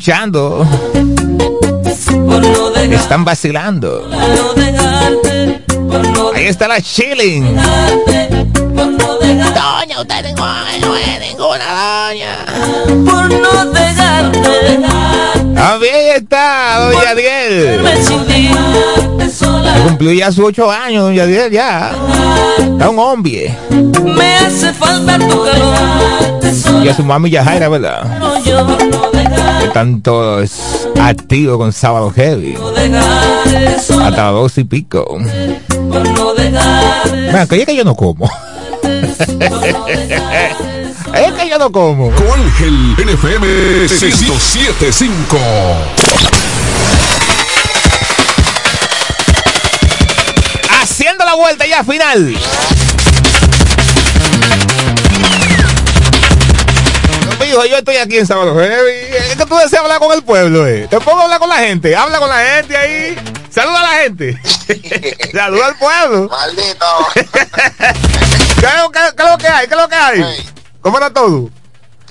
Escuchando. están vacilando. Ahí está la chilling. Doña, usted no es ninguna doña. por no dejarte, También está Doña. Cumplió ya sus ocho años, Doña Diel, ya. Está un hombre. Me hace falta tu calor, Y a su mami Yajaira, ¿verdad? Dejarte, Están todos activos con Sábado Heavy. Hasta las dos y pico. Mira, que es que yo no como. es que yo no como. Ángel NFM 1075. La vuelta ya final. Mijo, yo estoy aquí en Sábado Heavy. Es que tú deseas hablar con el pueblo, eh. Te pongo a hablar con la gente. Habla con la gente ahí. Saluda a la gente. Saluda al pueblo. Maldito. ¿Qué, que- qué es lo que hay? ¿Qué es lo que hay? Hey. ¿Cómo está todo?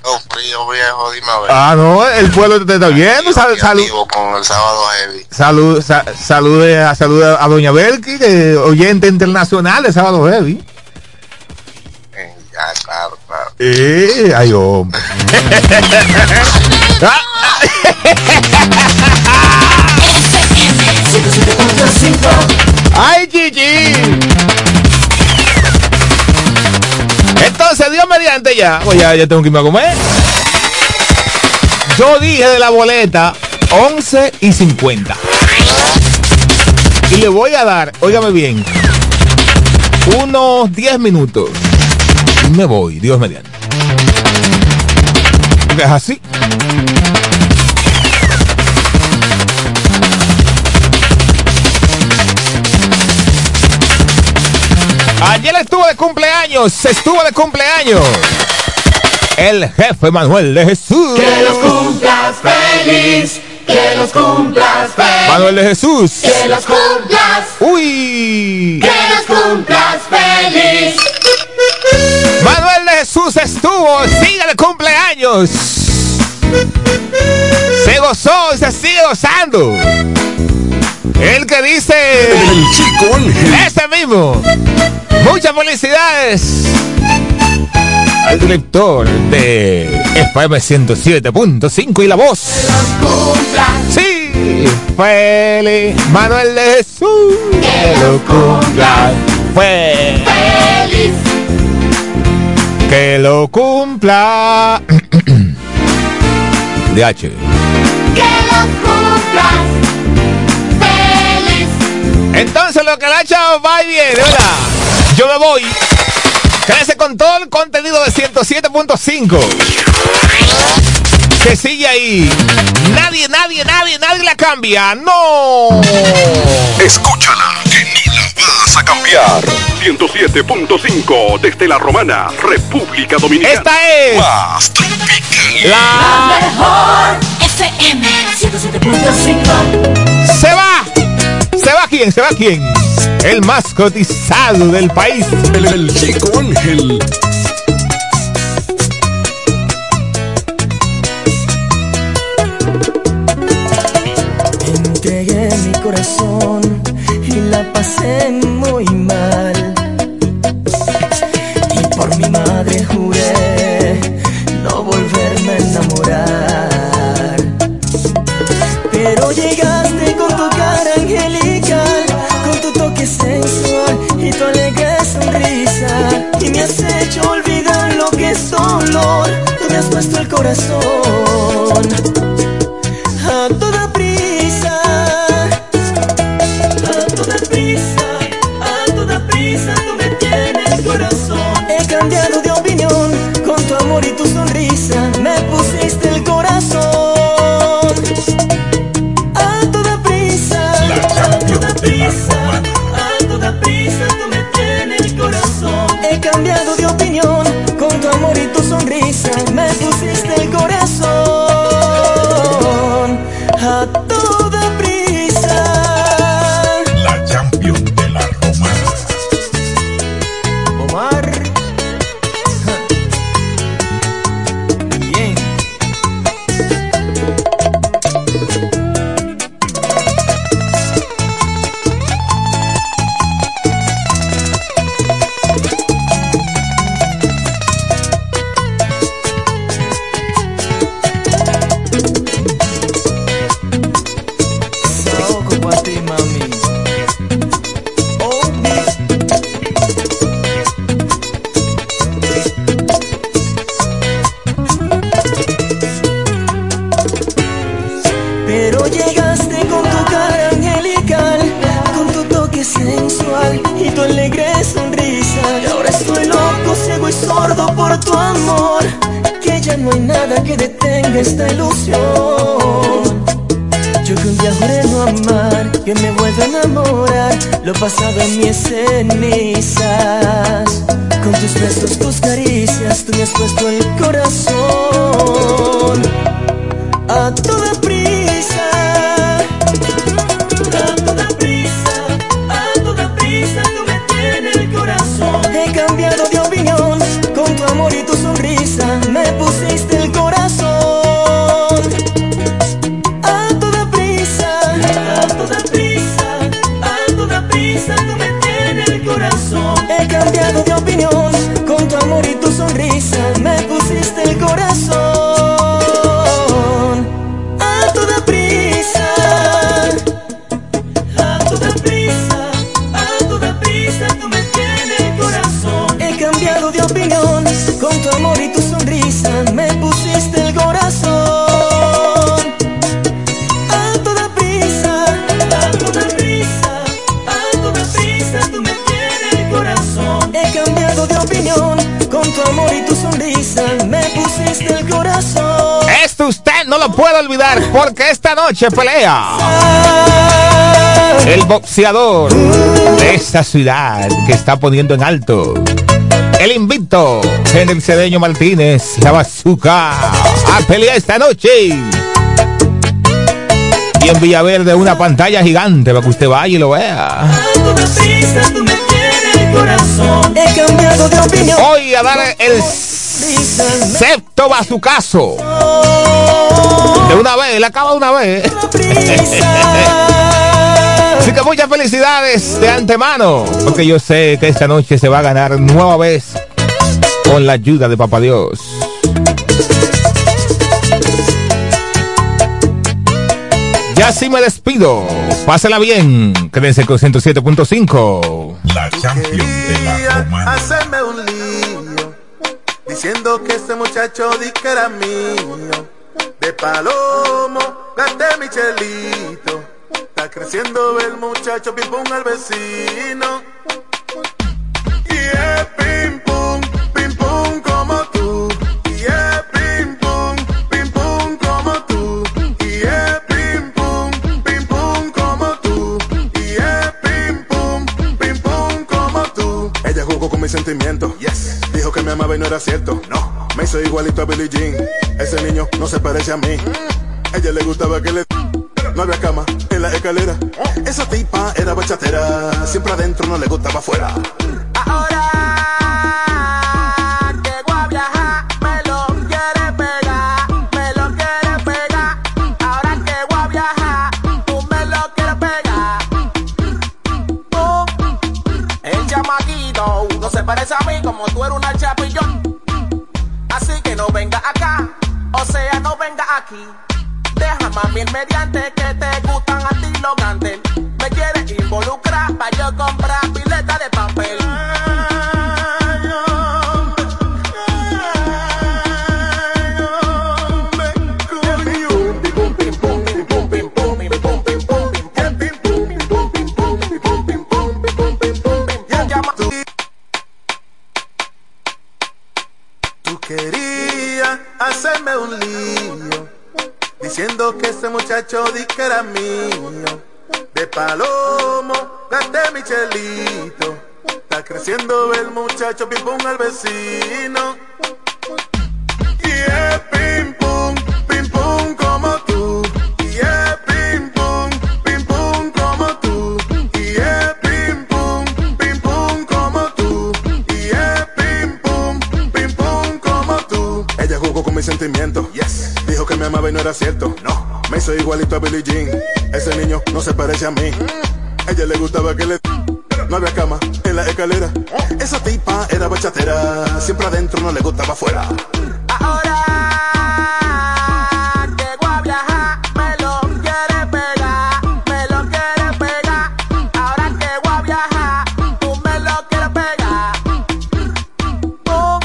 Oh, frío, viejo, dime a ver. Ah, no, el pueblo te está viendo. Sal- salud. con el sábado heavy. Salud, sa- salude, a, salude a Doña Belki, oyente internacional de Sábado Heavy. Eh, claro, claro. Eh, ay, hombre. Ay, Gigi. Entonces, Dios mediante ya. Pues ya, ya tengo que irme a comer. Yo dije de la boleta 11 y 50. Y le voy a dar, óigame bien, unos 10 minutos. Y me voy, Dios mediante. Es así. Ayer estuvo de cumpleaños, estuvo de cumpleaños. El jefe Manuel de Jesús. Que los cumplas feliz, que los cumplas feliz, Manuel de Jesús. que los cumplas, Uy. que los cumplas feliz. Manuel de Jesús estuvo, sigue de cumpleaños. Se gozó y se sigue gozando. El que dice El chico Ángel. ese mismo. Muchas felicidades al director de FM 107.5 y la voz. Sí, feliz Manuel de Jesús. Que lo cumpla. Fue. Feliz, Que lo cumpla. DH. que los cumplas feliz. Entonces lo que le ha echado va y viene, ¿verdad? Yo me voy. Crece con todo el contenido de 107.5. Que sigue ahí. Nadie, nadie, nadie, nadie la cambia. ¡No! Escúchala, que no la vas a cambiar. 107.5 desde la Romana, República Dominicana. Esta es Más tropical. la... Mejor FM 107.5. ¡Se va! ¿Se va quién? ¿Se va quién? El más cotizado del país. El, el chico ángel. Entregué mi corazón y la pasé en corazón porque noche pelea el boxeador de esta ciudad que está poniendo en alto el invito el Cedeño Martínez, la bazooka, a pelear esta noche. Y en Villaverde una pantalla gigante para que usted vaya y lo vea. Hoy a dar el septo bazucazo. De una vez, le acaba de una vez. Así que muchas felicidades de antemano, porque yo sé que esta noche se va a ganar nueva vez con la ayuda de Papá Dios. Ya sí me despido. Pásela bien. Quédense con 107.5. La champion de la romana. Hacerme un lío. Diciendo que ese muchacho di que era mío. Palomo, gasté mi chelito. Está creciendo el muchacho, pim pum al vecino. Y es pim pum, pim pum como tú. Y es pim pum, pim pum como tú. Y es pim pum, pim pum como tú. Y es pim pum, pim pum como tú. Ella jugó con mis sentimientos. Yes. Dijo que me amaba y no era cierto. No. Me hizo igualito a Billie Jean. Ese niño no se parece a mí. ella le gustaba que le... No había cama en la escalera. Esa tipa era bachatera. Siempre adentro no le gustaba afuera. Ahora al vecino. Y es pim pum, pim pum como tú. Y es pim pum, pim pum como tú. Y es pim pum, pim pum como tú. Y es pim pum, pim pum como tú. Ella jugó con mis sentimientos. Yes. Dijo que me amaba y no era cierto. No. Me hizo igualito a Billie Jean. Ese niño no se parece a mí. Ella le gustaba que le no había cama Esa tipa era bachatera. Siempre adentro no le gustaba afuera. Ahora que voy a viajar, me lo quiere pegar, me lo quiere pegar. Ahora que voy a viajar, tú me lo quieres pegar. Tú,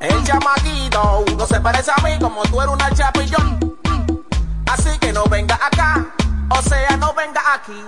el chamaquito, no se parece a mí como tú eres una chapillón. Así que no venga acá, o sea, no venga aquí.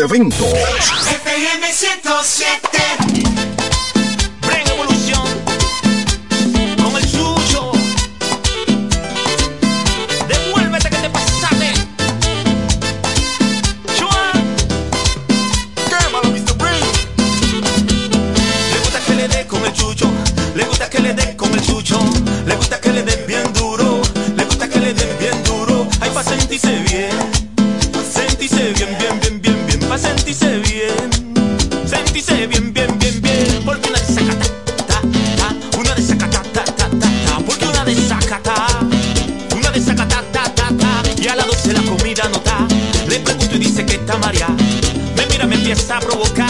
Eventos. Santa María. Me mira, me empieza a provocar.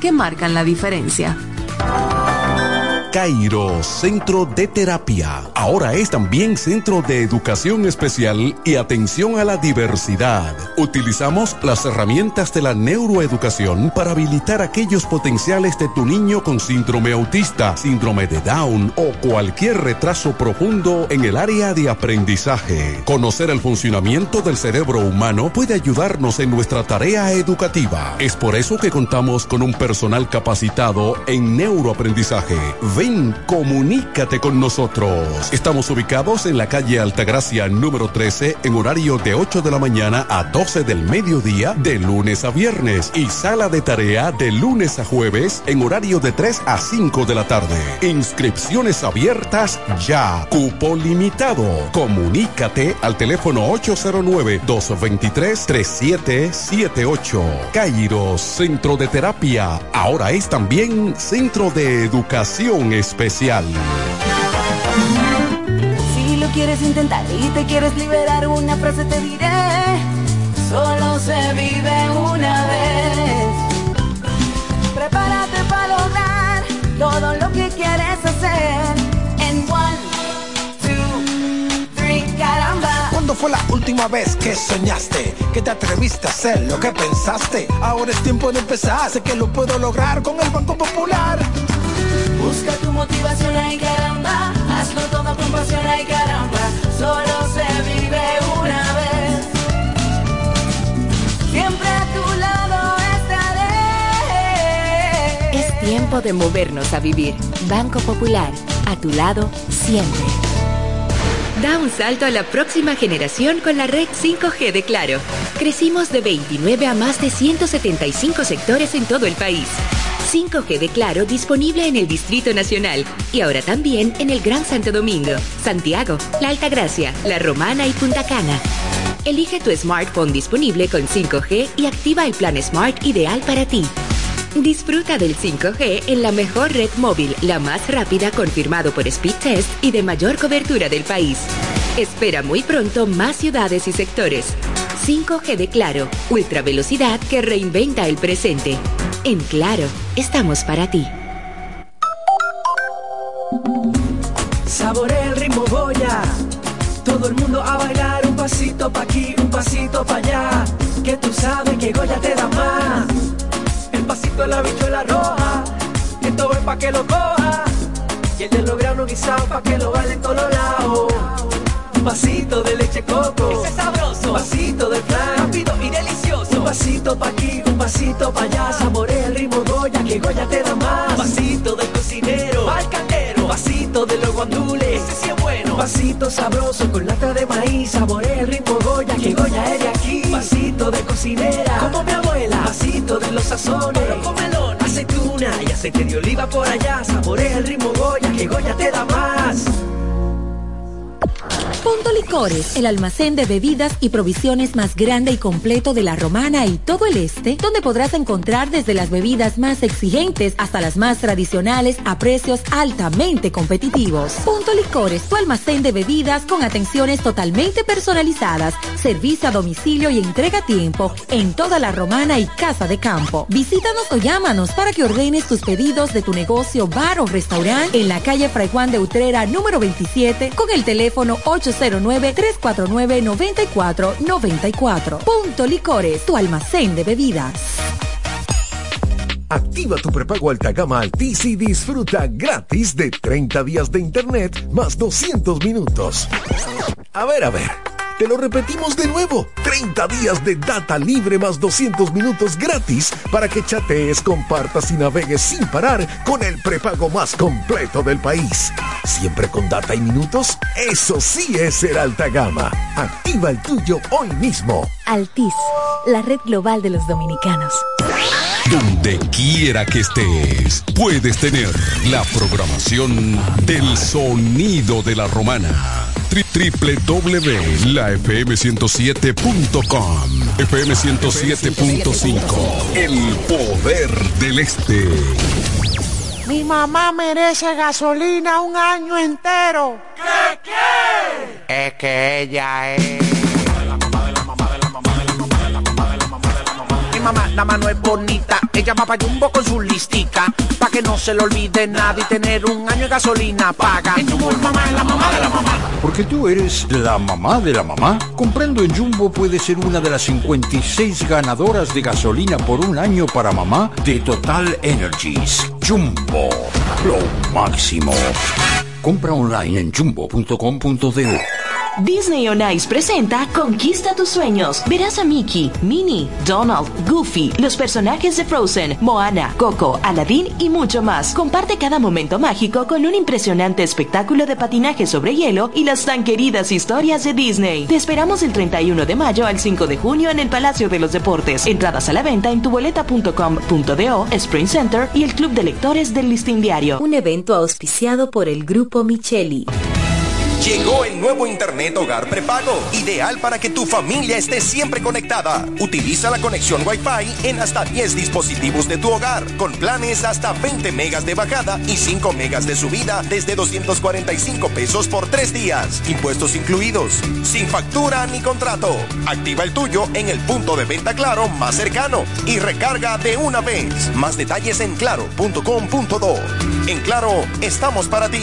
que marcan la diferencia. Cairo Centro de Terapia. Ahora es también Centro de Educación Especial y Atención a la Diversidad. Utilizamos las herramientas de la neuroeducación para habilitar aquellos potenciales de tu niño con síndrome autista, síndrome de Down o cualquier retraso profundo en el área de aprendizaje. Conocer el funcionamiento del cerebro humano puede ayudarnos en nuestra tarea educativa. Es por eso que contamos con un personal capacitado en neuroaprendizaje. Ven, comunícate con nosotros. Estamos ubicados en la calle Altagracia número 13 en horario de 8 de la mañana a 12 del mediodía de lunes a viernes y sala de tarea de lunes a jueves en horario de 3 a 5 de la tarde. Inscripciones abiertas ya. Cupo limitado. Comunícate al teléfono 809-223-3778. Cairo Centro de Terapia. Ahora es también Centro de Educación Especial. Quieres intentar y te quieres liberar, una frase te diré. Solo se vive una vez. Prepárate para lograr todo lo que quieres hacer. En one, two, three, caramba. ¿Cuándo fue la última vez que soñaste? Que te atreviste a hacer lo que pensaste. Ahora es tiempo de empezar. Sé que lo puedo lograr con el Banco Popular. Busca tu motivación, ay caramba. Hazlo todo con pasión, ay caramba. Tiempo de movernos a vivir. Banco Popular, a tu lado siempre. Da un salto a la próxima generación con la red 5G de Claro. Crecimos de 29 a más de 175 sectores en todo el país. 5G de Claro disponible en el Distrito Nacional y ahora también en el Gran Santo Domingo, Santiago, La Altagracia, La Romana y Punta Cana. Elige tu smartphone disponible con 5G y activa el plan Smart ideal para ti. Disfruta del 5G en la mejor red móvil, la más rápida confirmado por Speed Test y de mayor cobertura del país. Espera muy pronto más ciudades y sectores. 5G de Claro, ultra velocidad que reinventa el presente. En Claro, estamos para ti. Saborea el ritmo Goya. Todo el mundo a bailar un pasito pa' aquí, un pasito pa' allá. Que tú sabes que Goya te da más. El pasito de la bichuela roja. Esto es pa' que lo coja. Y el de los granos guisados pa' que lo bailen todos los lados. Un vasito de leche coco. Ese es sabroso. Un vasito de flan. Rápido y delicioso. Un vasito pa' aquí, un vasito pa' allá. Saborea el ritmo Goya, que Goya te da más. Un vasito del cocinero. Al caldero. Un vasito de los guandules. Ese sí Pasito sabroso con lata de maíz, saborea el ritmo Goya, que Goya es de aquí. Pasito de cocinera, como mi abuela. Pasito de los sazones, comelón, aceituna y aceite de oliva por allá. Saborea el ritmo Goya, que Goya te da más. Punto Licores, el almacén de bebidas y provisiones más grande y completo de la Romana y todo el este, donde podrás encontrar desde las bebidas más exigentes hasta las más tradicionales a precios altamente competitivos. Punto Licores, tu almacén de bebidas con atenciones totalmente personalizadas, servicio a domicilio y entrega a tiempo en toda la Romana y Casa de Campo. Visítanos o llámanos para que ordenes tus pedidos de tu negocio, bar o restaurante en la calle Fray Juan de Utrera número 27 con el teléfono 809-349-9494. Punto Licores, tu almacén de bebidas. Activa tu prepago alta gama Altis y disfruta gratis de 30 días de internet más 200 minutos. A ver, a ver. Te lo repetimos de nuevo. 30 días de data libre más 200 minutos gratis para que chatees, compartas y navegues sin parar con el prepago más completo del país. Siempre con data y minutos. Eso sí es ser alta gama. Activa el tuyo hoy mismo. Altis, la red global de los dominicanos. Donde quiera que estés, puedes tener la programación del sonido de la romana. www.lafm107.com FM 107.5 El poder del este. Mi mamá merece gasolina un año entero. ¿Qué qué? Es que ella es. Mamá la mano es bonita, ella va pa' Jumbo con su listica, pa' que no se le olvide nada y tener un año de gasolina paga. En Jumbo mamá es la mamá de la mamá. Porque tú eres la mamá de la mamá. Comprando en Jumbo puedes ser una de las 56 ganadoras de gasolina por un año para mamá de Total Energies. Jumbo, lo máximo. Compra online en jumbo.com.do. Disney on Ice presenta Conquista tus sueños. Verás a Mickey, Minnie, Donald, Goofy, los personajes de Frozen, Moana, Coco, Aladdin y mucho más. Comparte cada momento mágico con un impresionante espectáculo de patinaje sobre hielo y las tan queridas historias de Disney. Te esperamos el 31 de mayo al 5 de junio en el Palacio de los Deportes. Entradas a la venta en tuboleta.com.do, Spring Center y el Club de Lectores del Listín Diario. Un evento auspiciado por el Grupo Micheli. Llegó el nuevo Internet Hogar Prepago, ideal para que tu familia esté siempre conectada. Utiliza la conexión Wi-Fi en hasta 10 dispositivos de tu hogar, con planes hasta 20 megas de bajada y 5 megas de subida desde 245 pesos por 3 días, impuestos incluidos, sin factura ni contrato. Activa el tuyo en el punto de venta Claro más cercano y recarga de una vez. Más detalles en claro.com.do. En Claro, estamos para ti.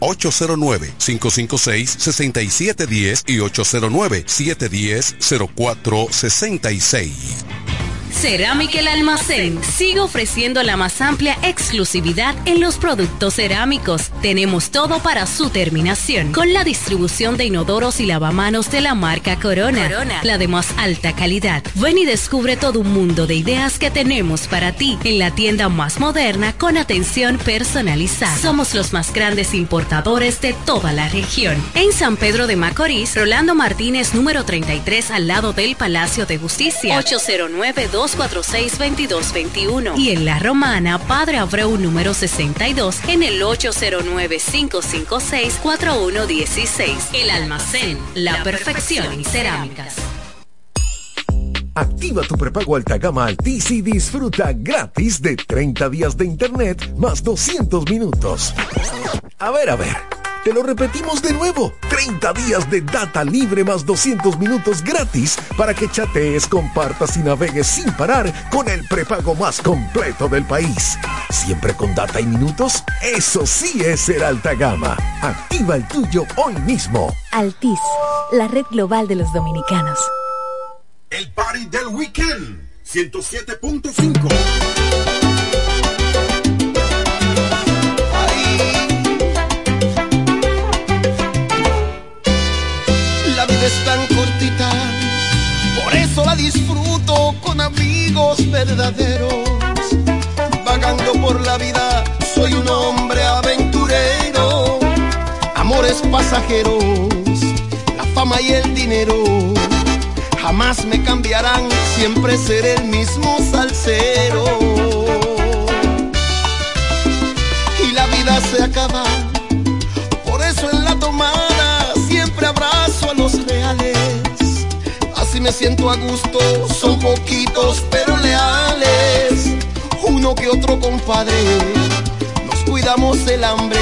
809-556-6710 y 809-710-0466. Cerámica El Almacén sigue ofreciendo la más amplia exclusividad en los productos cerámicos. Tenemos todo para su terminación, con la distribución de inodoros y lavamanos de la marca Corona, Corona. la de más alta calidad. Ven y descubre todo un mundo de ideas que tenemos para ti en la tienda más moderna con atención personalizada. Somos los más grandes importadores de toda la región. En San Pedro de Macorís, Rolando Martínez número 33 al lado del Palacio de Justicia. 809 246-2221. Y en La Romana, Padre Abreu número 62 en el 809-556-4116. El almacén, la perfección en cerámicas. Activa tu prepago alta gama Altis y disfruta gratis de 30 días de internet más 200 minutos. A ver, a ver. Te lo repetimos de nuevo. 30 días de data libre más 200 minutos gratis para que chatees, compartas y navegues sin parar con el prepago más completo del país. Siempre con data y minutos, eso sí es ser alta gama. Activa el tuyo hoy mismo. Altis, la red global de los dominicanos. El party del weekend, 107.5. por eso la disfruto con amigos verdaderos. Vagando por la vida, soy un hombre aventurero. Amores pasajeros, la fama y el dinero jamás me cambiarán, siempre seré el mismo salsero. Y la vida se acaba, por eso en la tomada siempre abrazo a los reales. Me siento a gusto, son poquitos pero leales. Uno que otro compadre, nos cuidamos el hambre.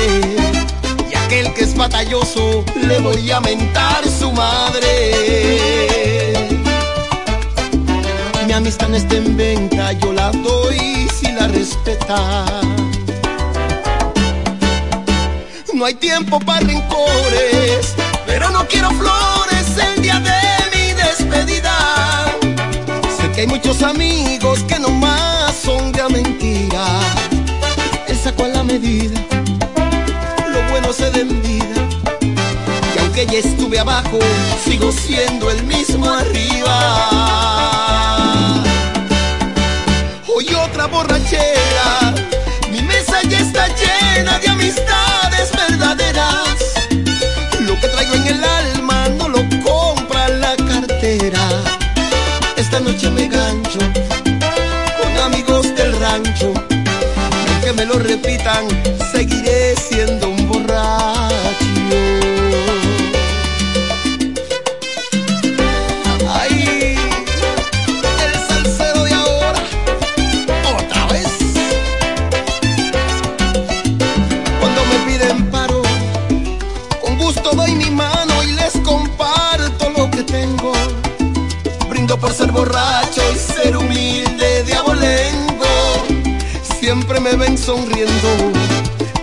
Y aquel que es batalloso, le voy a mentar su madre. Mi amistad no está en venta, yo la doy si la respeta. No hay tiempo para rencores, pero no quiero flores el día de despedida. Sé que hay muchos amigos que nomás son de mentira. Él sacó a la medida, lo bueno se da en vida. Y aunque ya estuve abajo, sigo siendo el mismo arriba. Hoy otra borrachera, mi mesa ya está llena de amistades verdaderas. Lo que traigo en el alma noche me gancho con amigos del rancho. Aunque me lo repitan, seguiré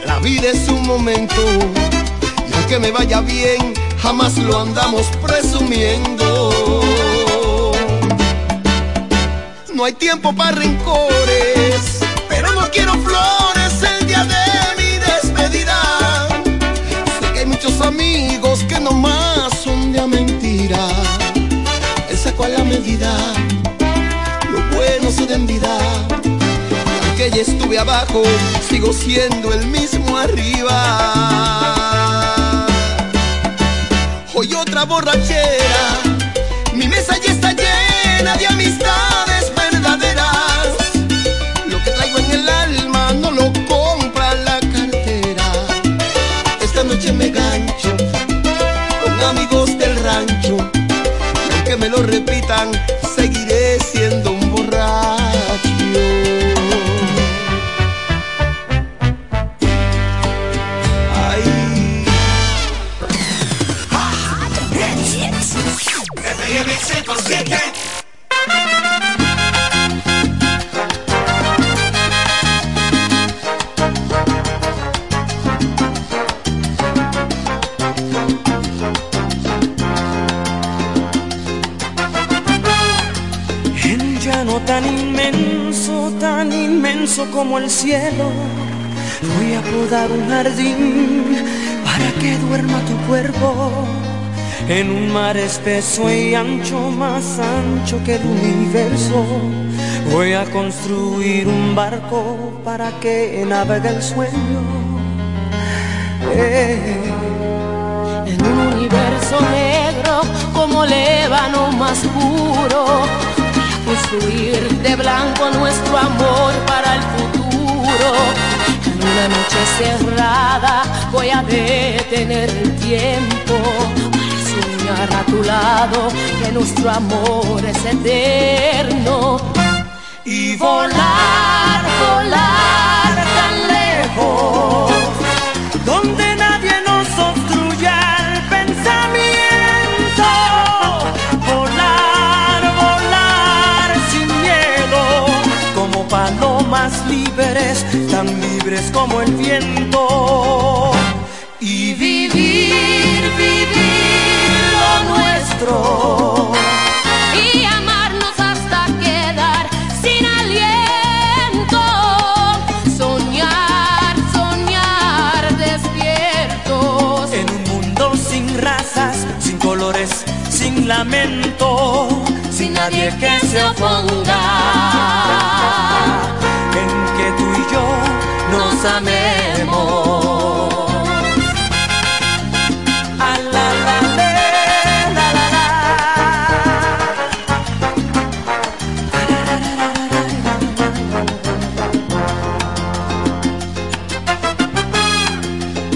la vida es un momento. Y aunque me vaya bien, jamás lo andamos presumiendo. No hay tiempo para rencores, pero no quiero flores el día de mi despedida. Sé que hay muchos amigos que nomás son de mentira. Él sacó a la medida, lo bueno se da en vida. Aunque ya estuve abajo, sigo siendo el mismo arriba. Hoy otra borrachera, mi mesa ya está llena de amistades verdaderas. Lo que traigo en el alma no lo compra la cartera. Esta noche me gancho con amigos del rancho. Y aunque me lo repitan, tan inmenso como el cielo, voy a podar un jardín para que duerma tu cuerpo. En un mar espeso y ancho, más ancho que el universo, voy a construir un barco para que navegue el sueño. Eh. En un universo negro como el más puro de blanco nuestro amor para el futuro. En una noche cerrada voy a detener el tiempo Para soñar a tu lado que nuestro amor es eterno. Y volar, volar como el viento. Y vivir, vivir lo nuestro. Y amarnos hasta quedar sin aliento. Soñar, soñar despiertos. En un mundo sin razas, sin colores, sin lamento, sin nadie que se oponga. Nos amemos. A la, la,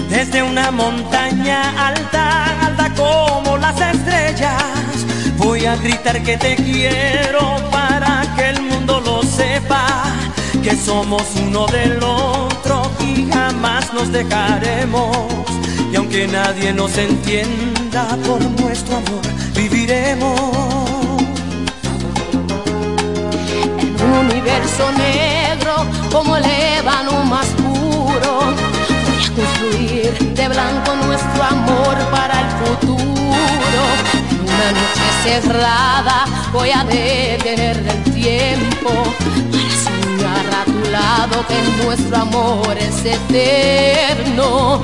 Desde una montaña alta, alta como las estrellas, voy a gritar que te quiero para que el mundo lo sepa, que somos uno del otro y jamás nos dejaremos. Y aunque nadie nos entienda por nuestro amor, viviremos. Un universo negro como el ébano más puro. Voy a construir de blanco nuestro amor para el futuro. En una noche cerrada voy a detener el tiempo lado que nuestro amor es eterno.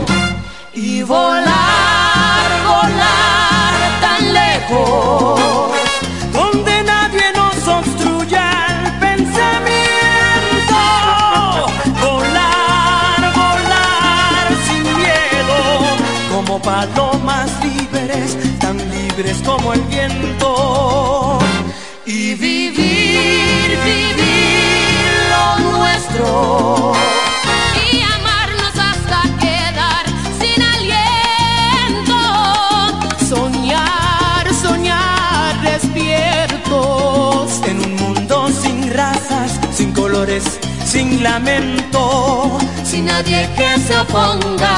Y volar, volar tan lejos, donde nadie nos obstruya el pensamiento. Volar, volar sin miedo, como palomas libres, tan libres como el viento. Sin lamento, sin nadie que se oponga.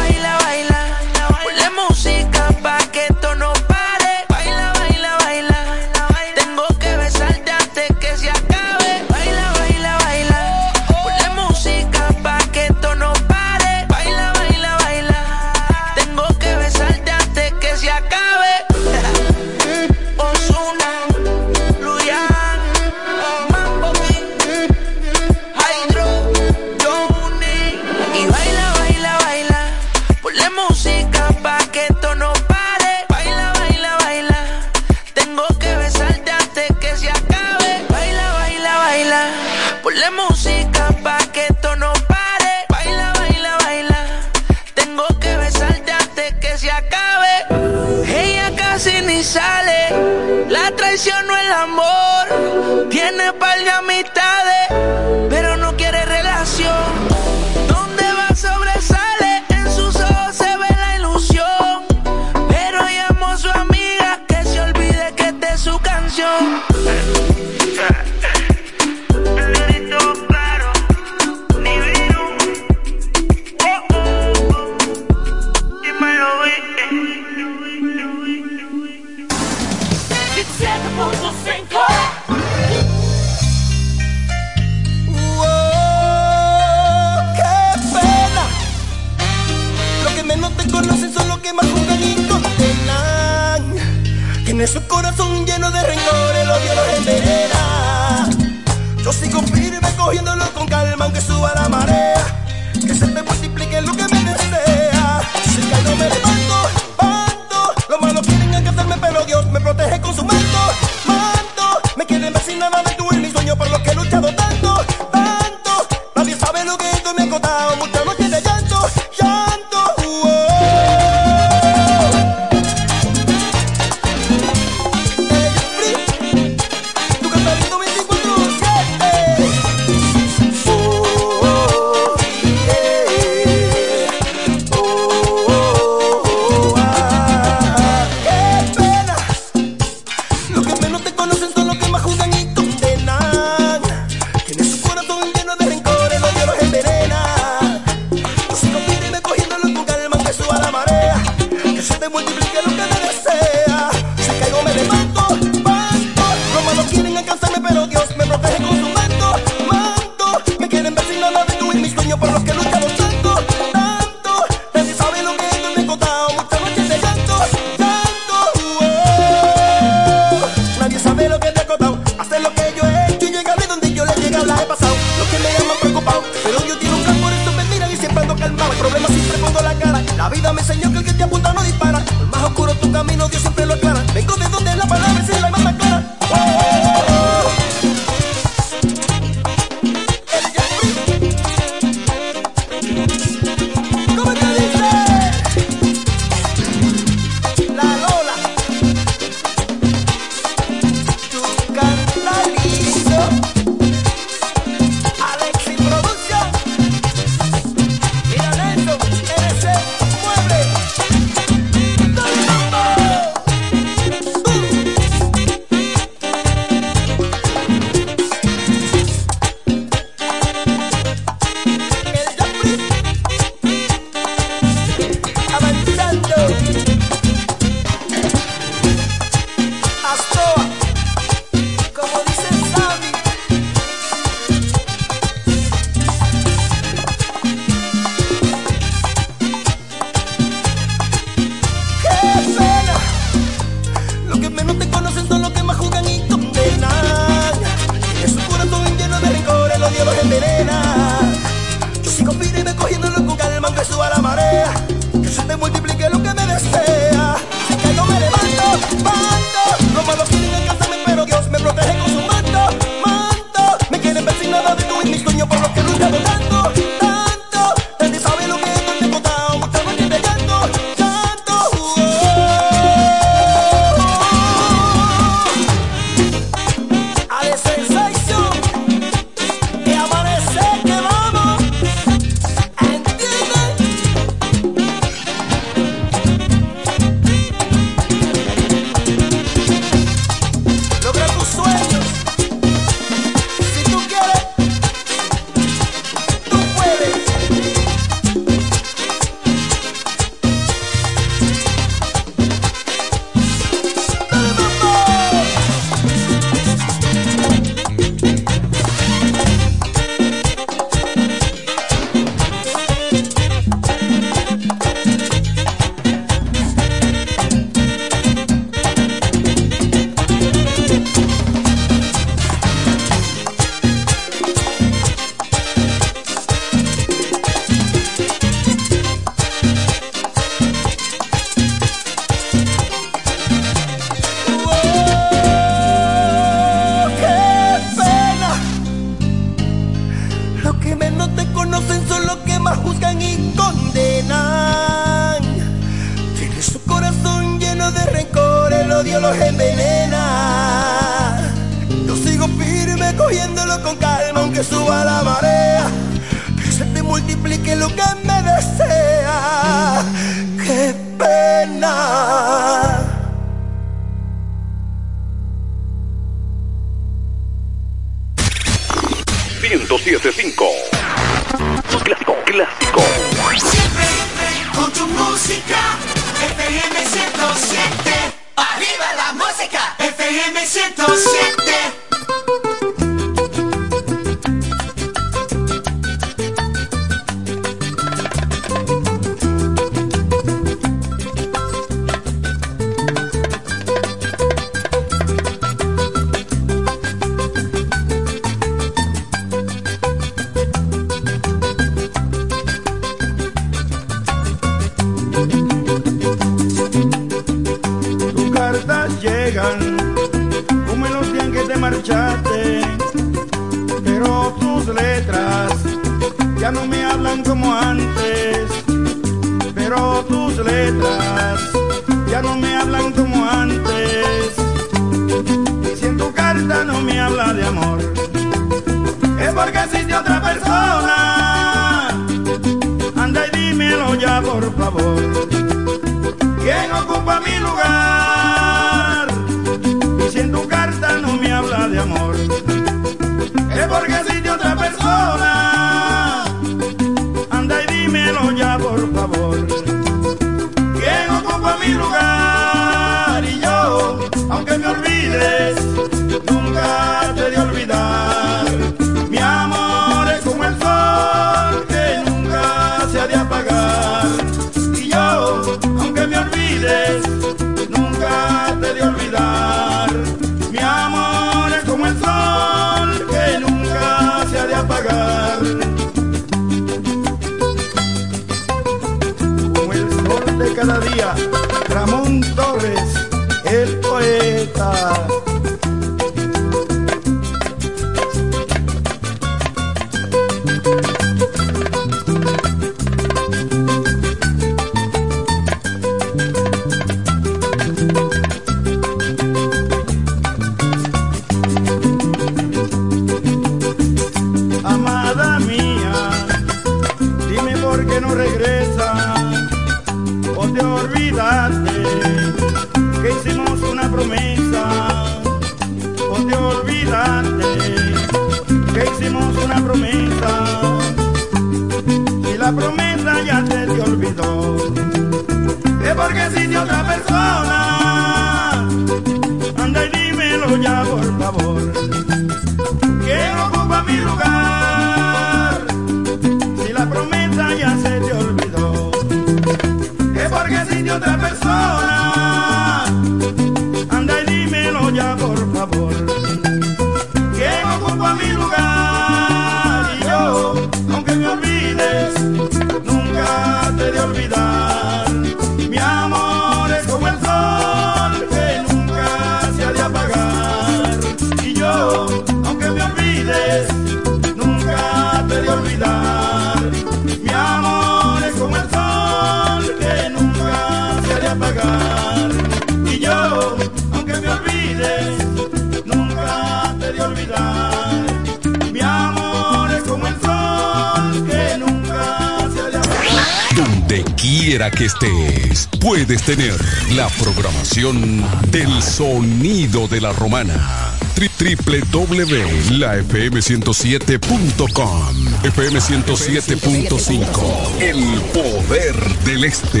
Que estés, puedes tener la programación del sonido de la romana. www.lafm107.com FM 107.5 El poder del este.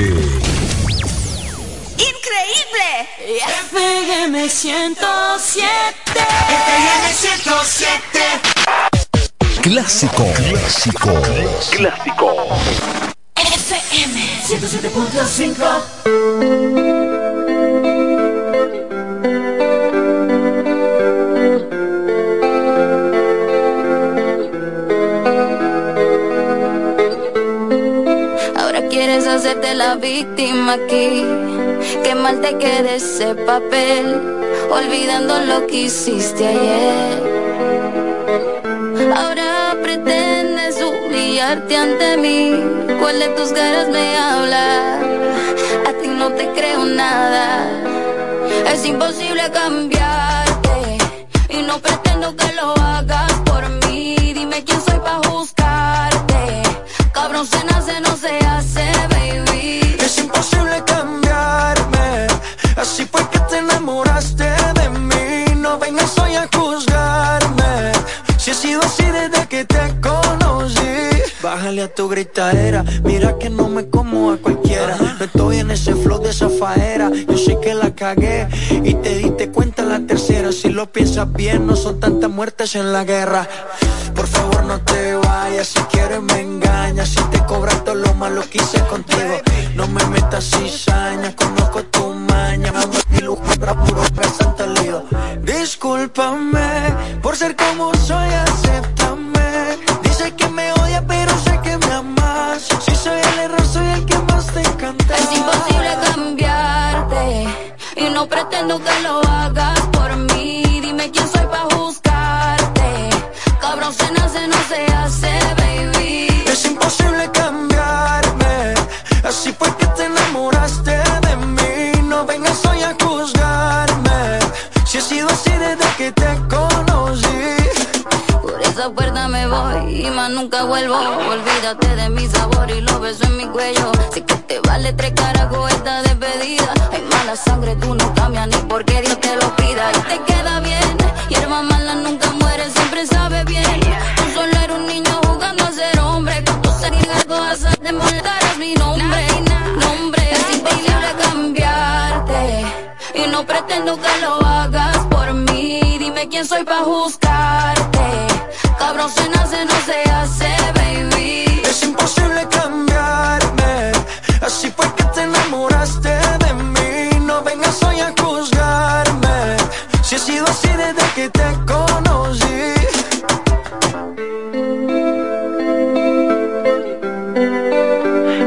¡Increíble! FM 107. FM 107. Clásico. Clásico. Clásico. FM 107.5 Ahora quieres hacerte la víctima aquí. Qué mal te quede ese papel, olvidando lo que hiciste ayer. Ahora pretendes humillarte ante mí ¿Cuál de tus caras me habla? A ti no te creo nada. Es imposible cambiarte tu gritadera. Mira que no me como a cualquiera. No estoy en ese flow de esa faera. Yo sé que la cagué y te diste cuenta la tercera. Si lo piensas bien, no son tantas muertes en la guerra. Por favor, no te vayas. Si quieres, me engañas. Si te cobras todo lo malo que hice contigo. No me metas cizaña. Conozco tu maña. Mi lujo puro presente lío. Discúlpame por ser como soy, acéptame.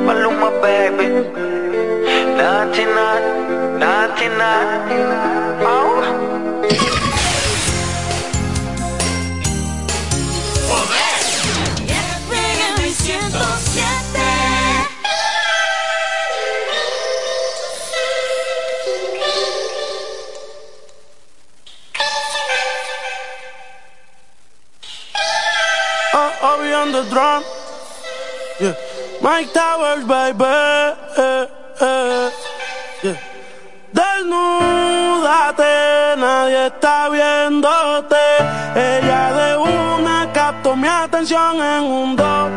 Maluma, baby. Latina. Oh. FM 107. Oh, on the drum. Mike Towers, baby. Eh, eh. Desnúdate, nadie está viéndote. Ella de una captó mi atención en un 2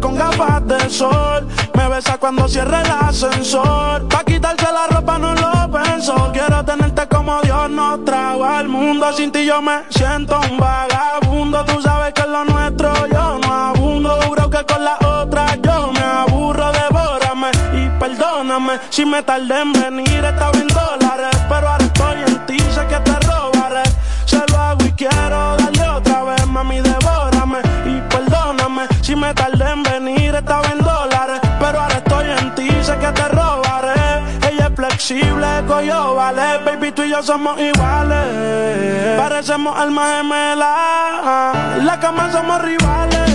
con gafas de sol? Me besa cuando cierre el ascensor. Pa' quitarse la ropa no lo pensó. Quiero tenerte como Dios nos trajo al mundo. Sin ti yo me siento un vagabundo. Tú sabes que es lo nuestro yo no abundo. Juro que con la otra yo me aburro. Devórame y perdóname si me tardé en venir. Estaba en dólares, pero ahora estoy en ti. Sé que te robaré. Se lo hago y quiero me tardé en venir. Estaba en dólares, pero ahora estoy en ti. Sé que te robaré. Ella es flexible, coyo, vale. Baby, tú y yo somos iguales. Parecemos almas gemelas. En la cama somos rivales.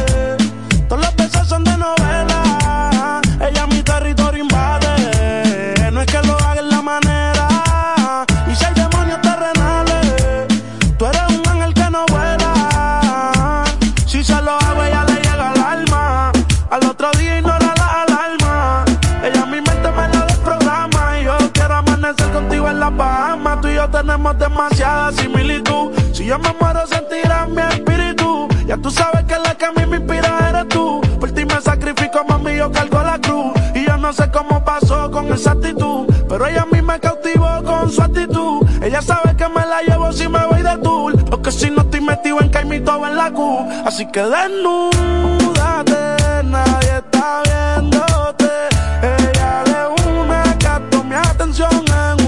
Todos los besos son de novela. Ella mi tenemos demasiada similitud. Si yo me muero, sentirás mi espíritu. Ya tú sabes que la que a mí me inspira eres tú. Por ti me sacrifico, mami, yo cargo la cruz. Y yo no sé cómo pasó con esa actitud. Pero ella a mí me cautivó con su actitud. Ella sabe que me la llevo si me voy de tour. Porque si no estoy metido en caimito en la Q. Así que desnúdate, nadie está viéndote. Ella le una captó mi atención en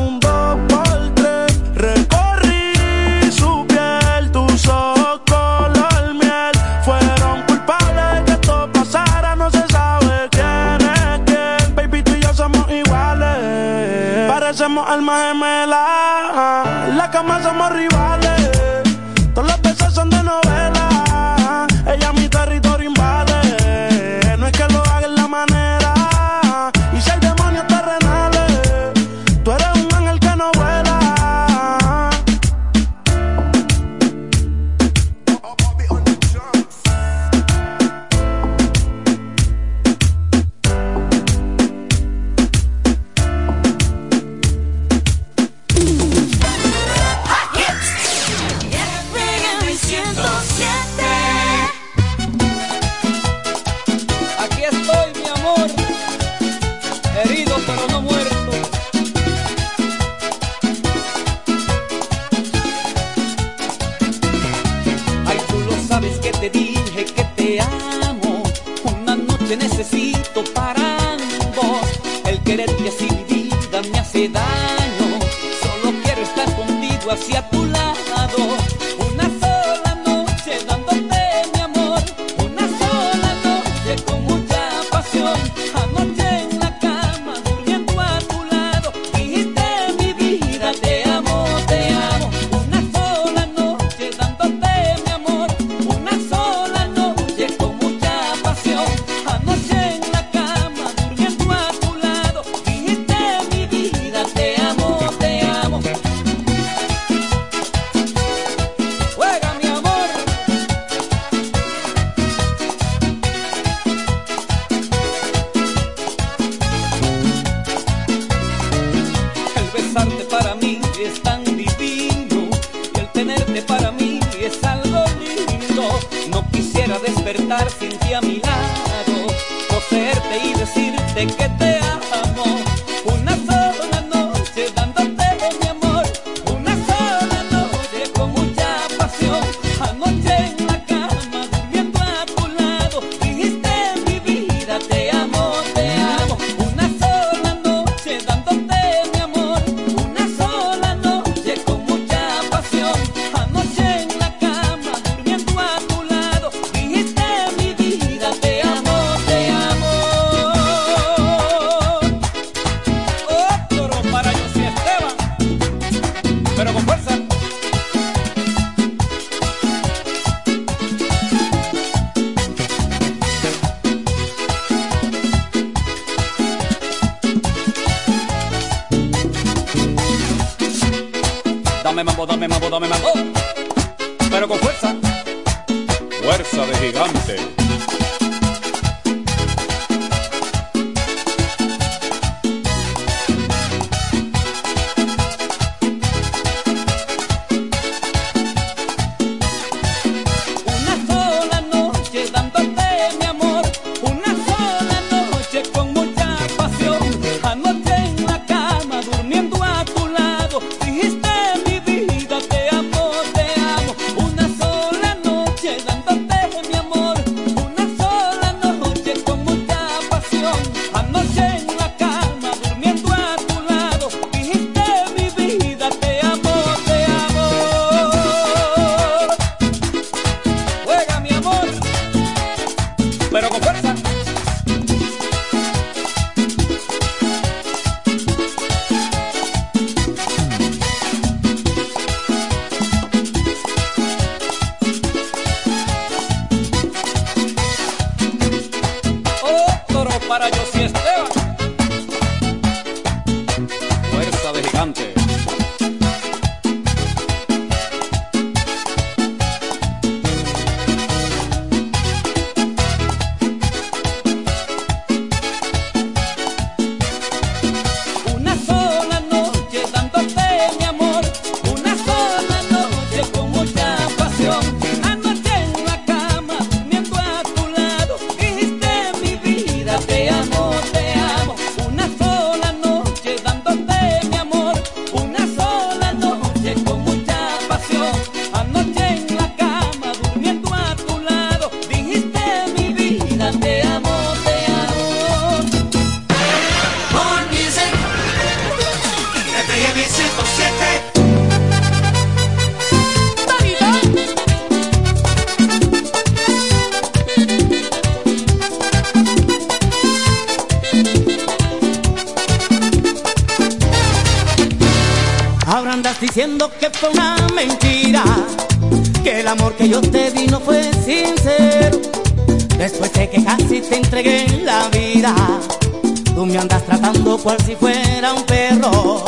cual si fuera un perro.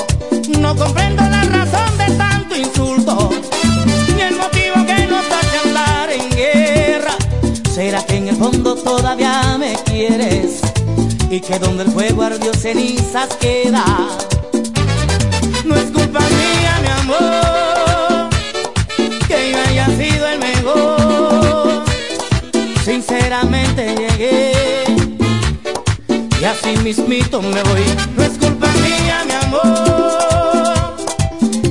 No comprendo la razón de tanto insulto, ni el motivo que nos hace andar en guerra. ¿Será que en el fondo todavía me quieres? Y que donde el fuego ardió cenizas queda. No es culpa mía, mi amor, que yo haya sido el mejor. Sinceramente así mismito me voy. No es culpa mía, mi amor,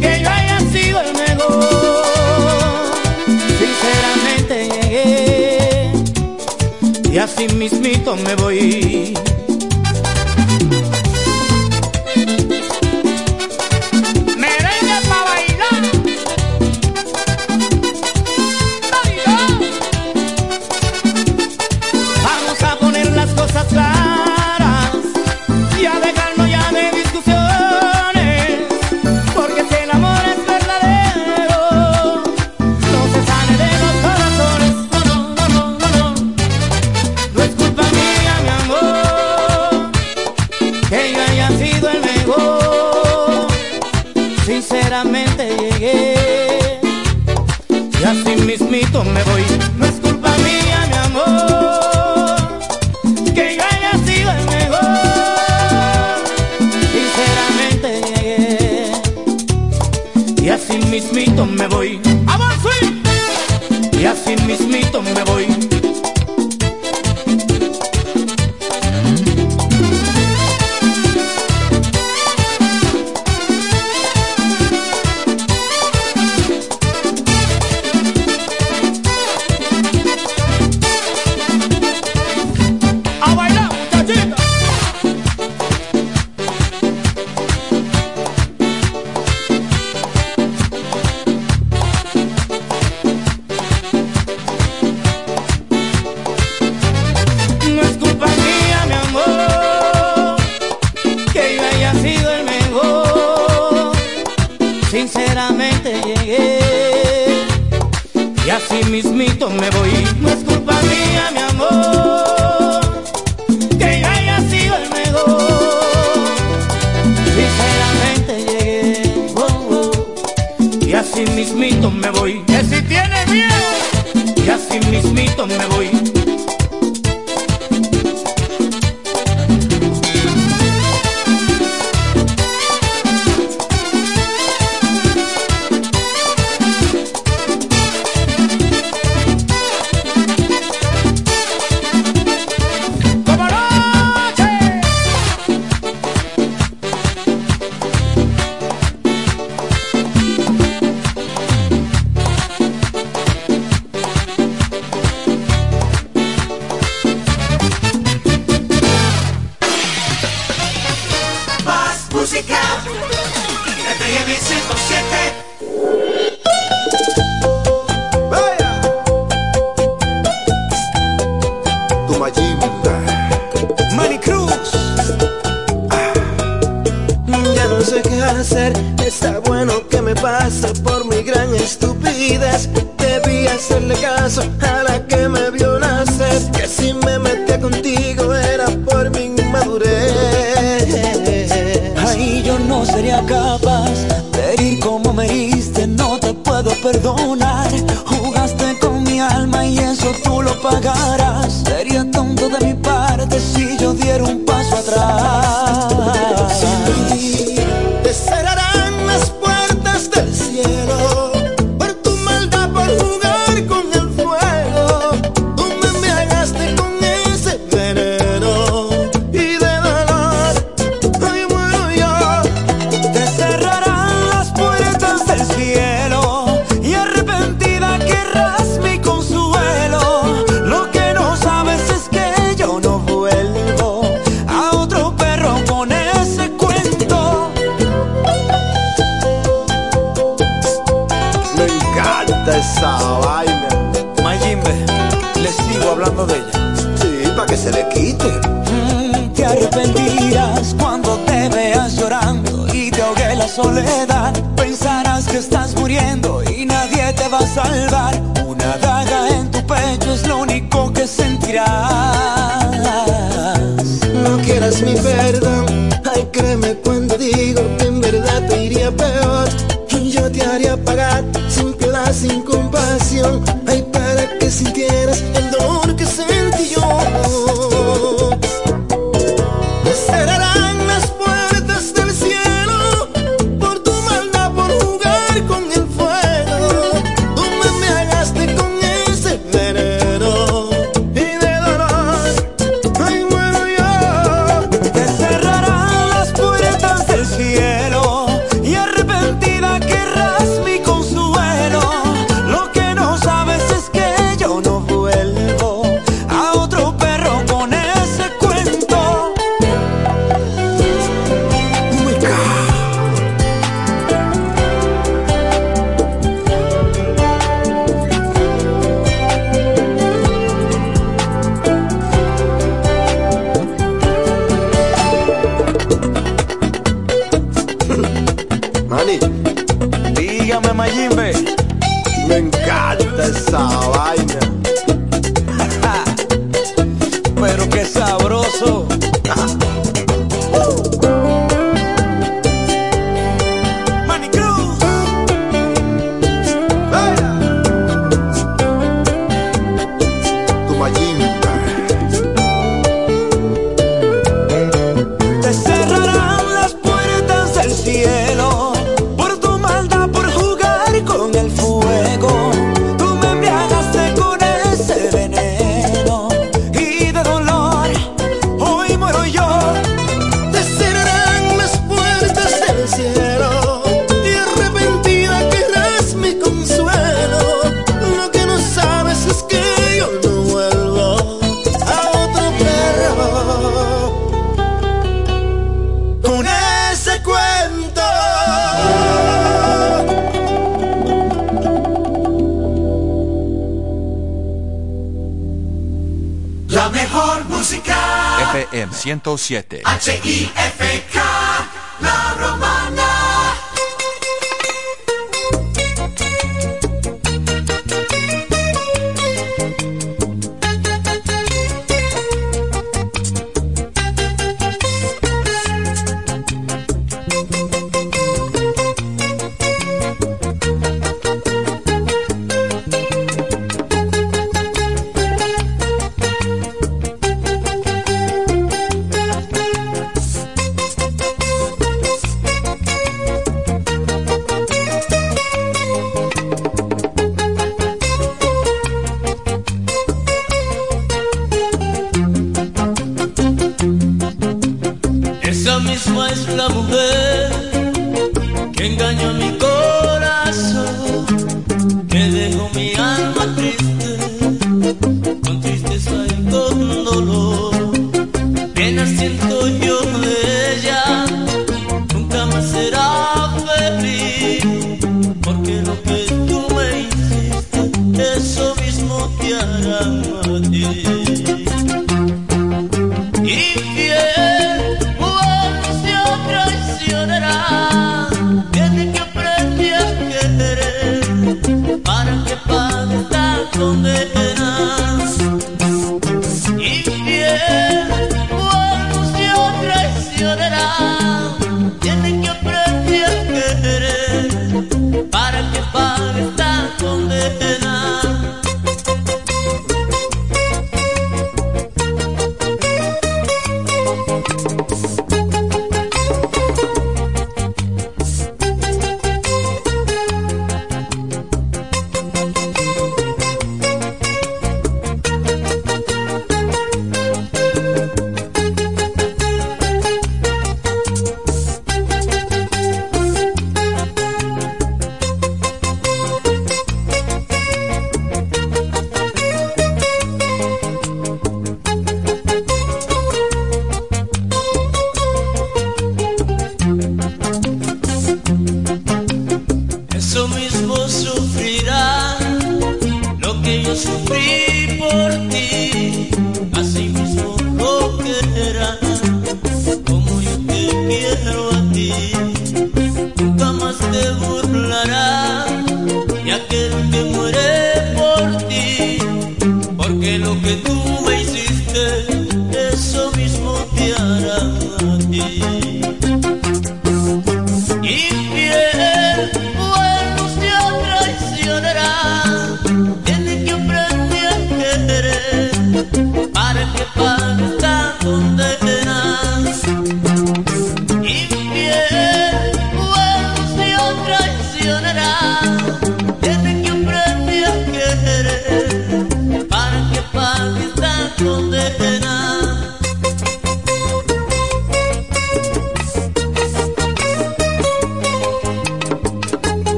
que yo haya sido el mejor. Sinceramente llegué y así mismito me voy. FM 107. H-I-F-K.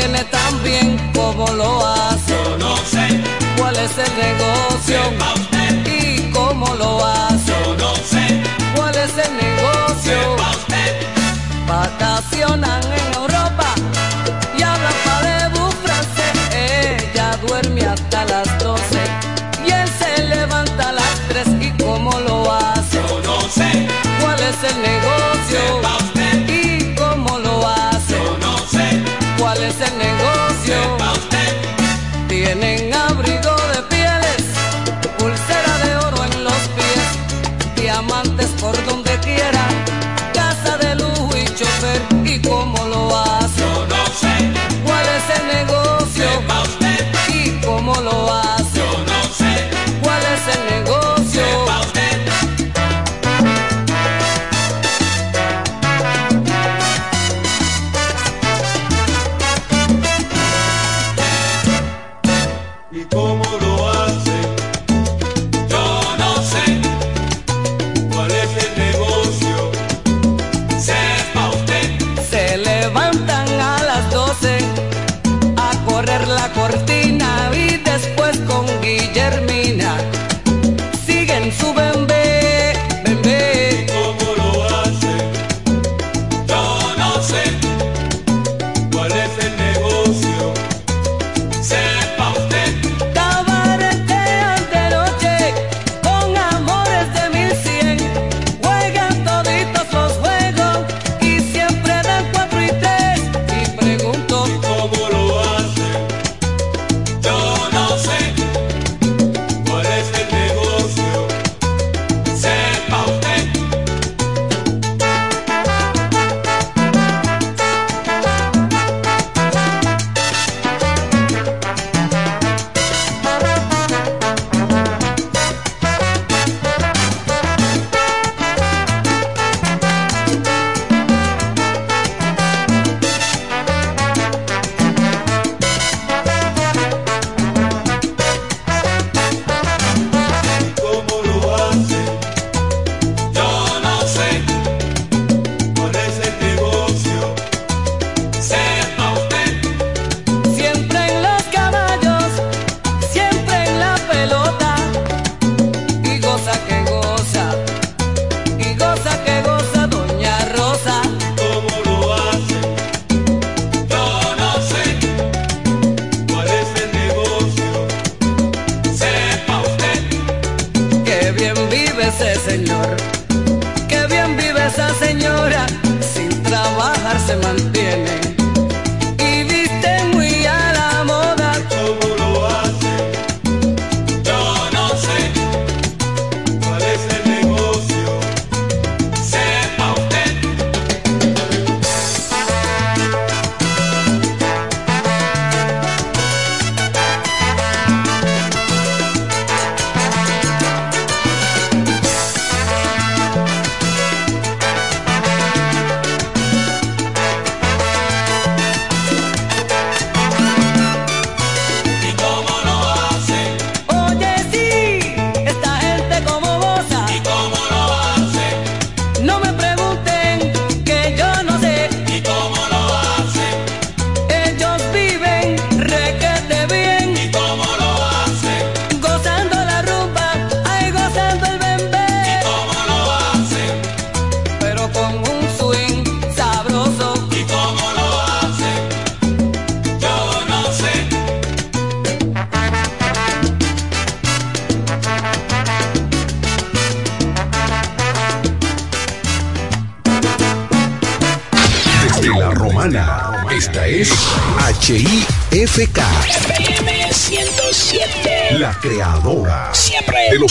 viene tan bien como lo hace. Yo no sé cuál es el negocio y cómo lo hace. Yo no sé cuál es el negocio. Usted. En Europa y hablan palebu francés. Ella duerme hasta las 12 y él se levanta a las 3 y cómo lo hace. Yo no sé cuál es el negocio. por donde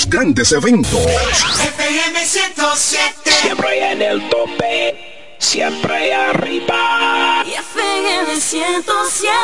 grandes eventos. FM 107. Siempre en el tope. Siempre arriba. FM 107.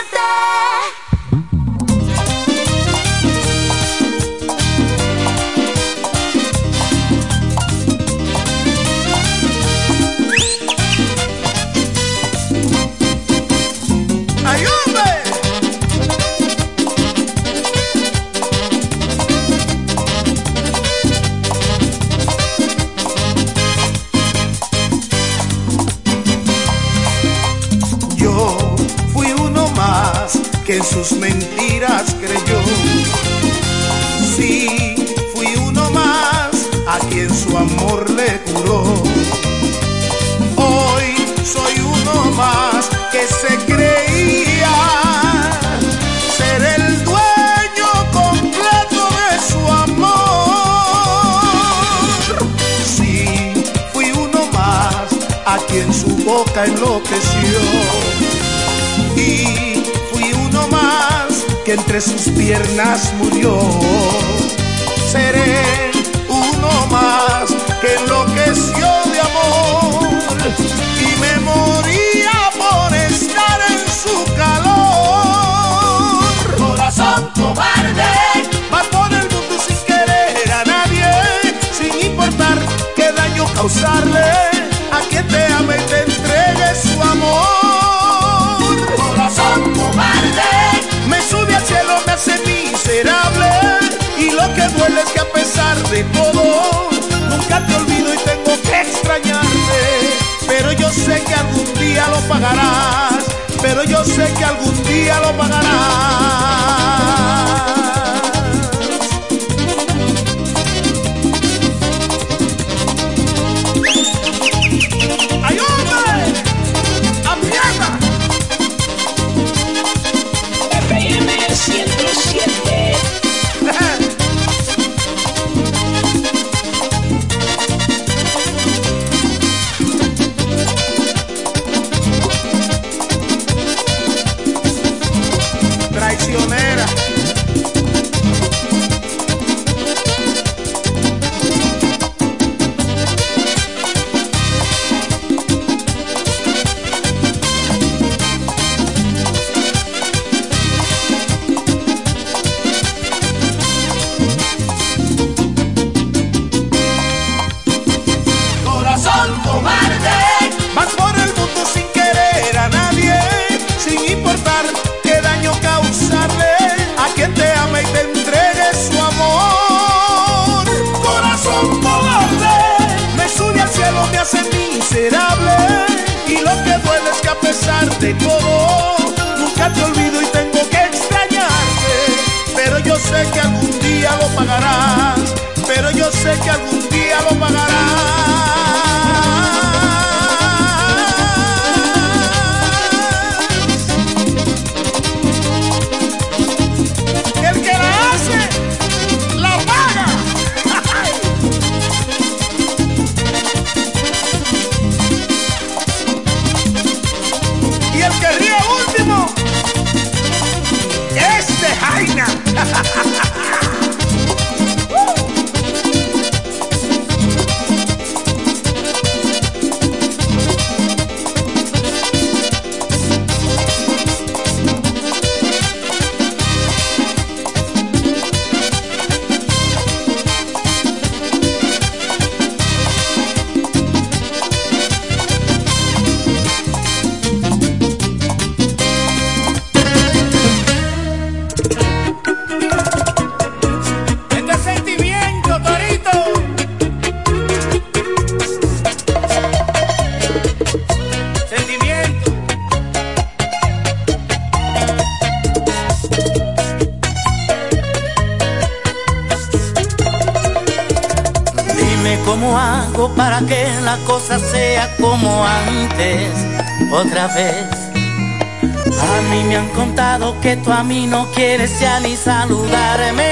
Sus mentiras creyó. Sí, fui uno más a quien su amor le curó. Hoy soy uno más que se creía ser el dueño completo de su amor. Sí, fui uno más a quien su boca enloqueció. Entre sus piernas murió. Seré uno más que enloqueció de amor y me moría por estar en su calor. Corazón cobarde, va por el mundo sin querer a nadie, sin importar qué daño causarle hace miserable. Y lo que duele es que a pesar de todo, nunca te olvido y tengo que extrañarte. Pero yo sé que algún día lo pagarás. Pero yo sé que algún día lo pagarás. Ya ni saludarme.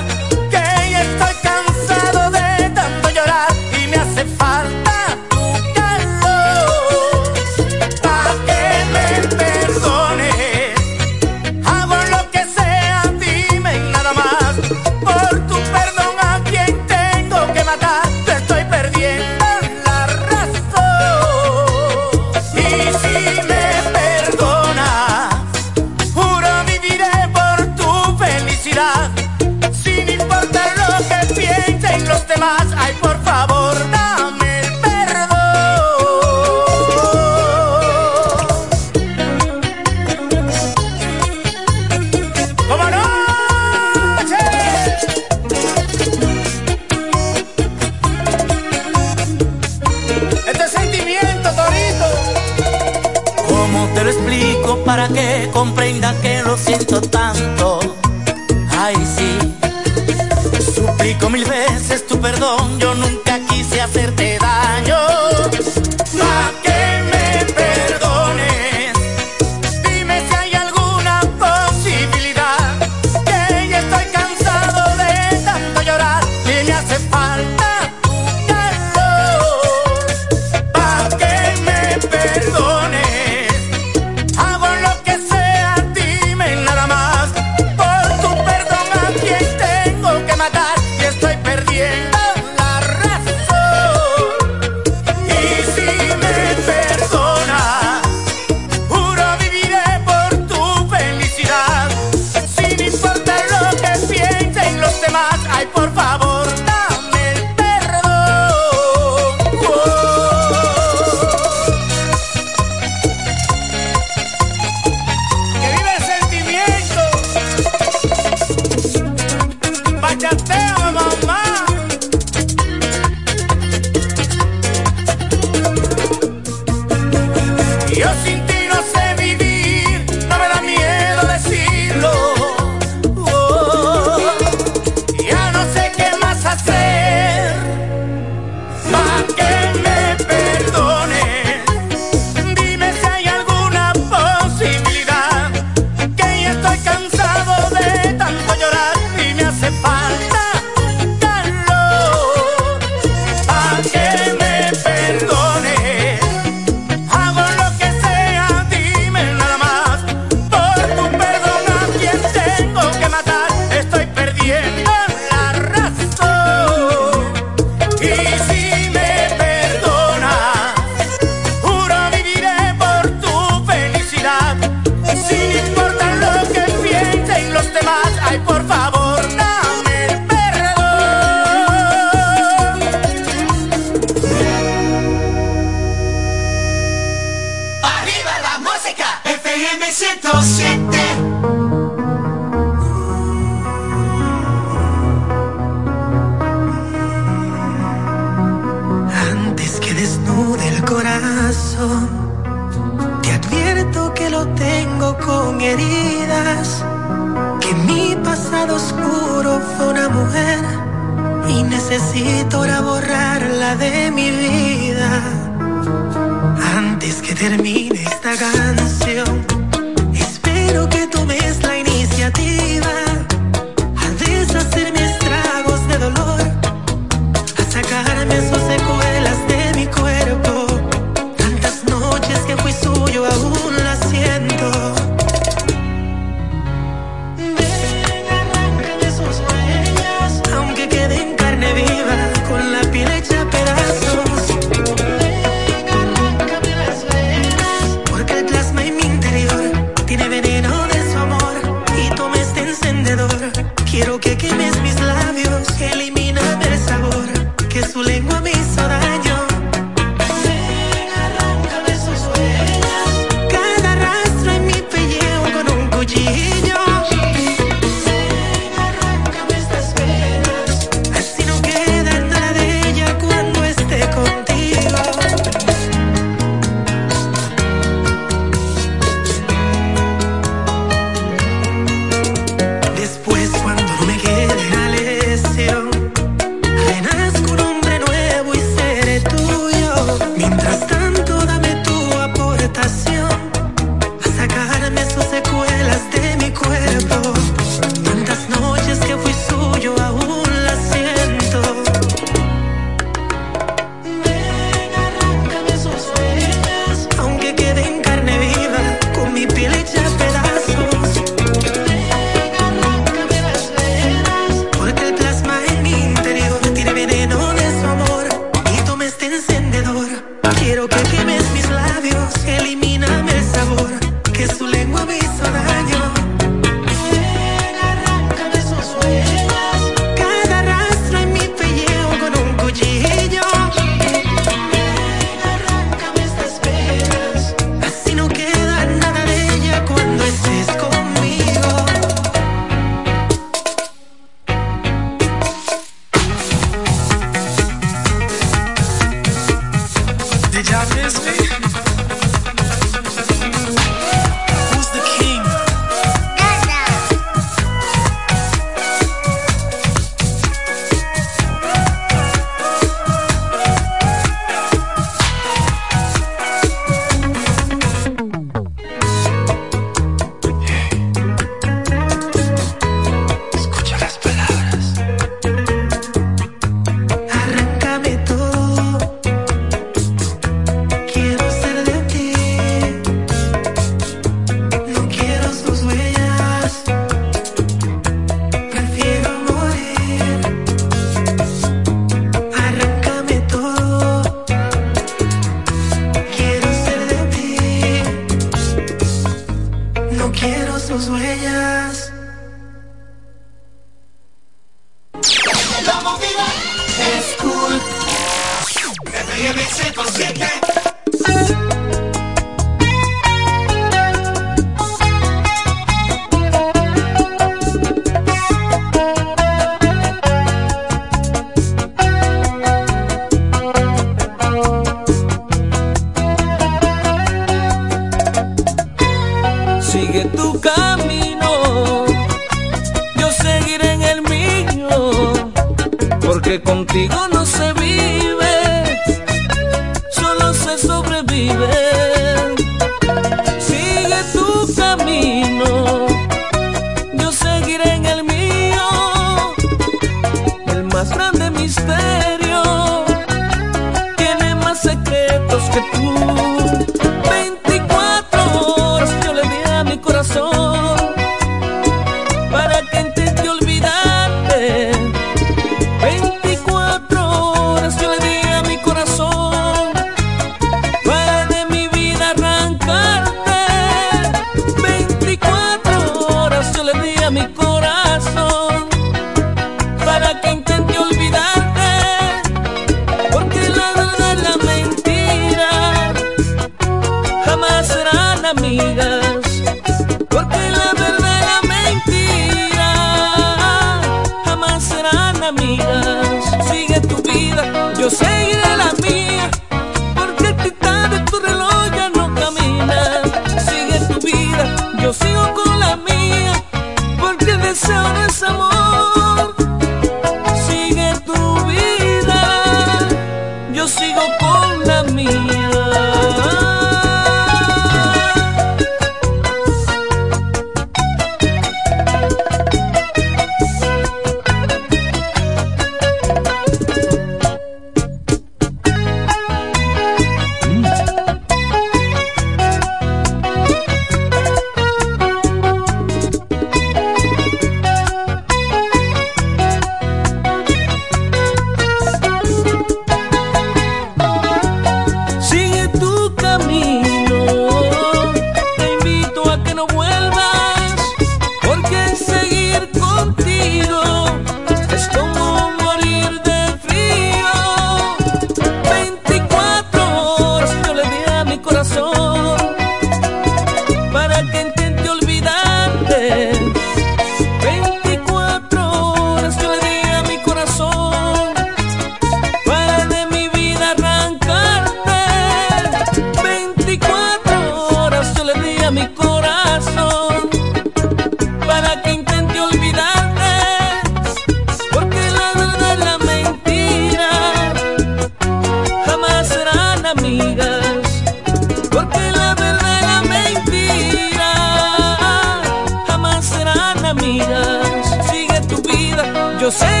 Yo sé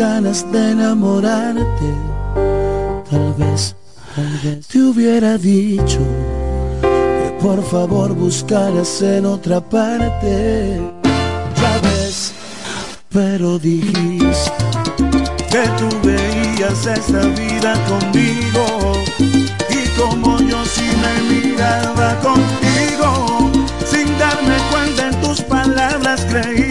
ganas de enamorarte. Tal vez, tal te hubiera dicho que por favor buscaras en otra parte. Ya ves, pero dijiste que tú veías esta vida conmigo y como yo sí me miraba contigo sin darme cuenta en tus palabras creí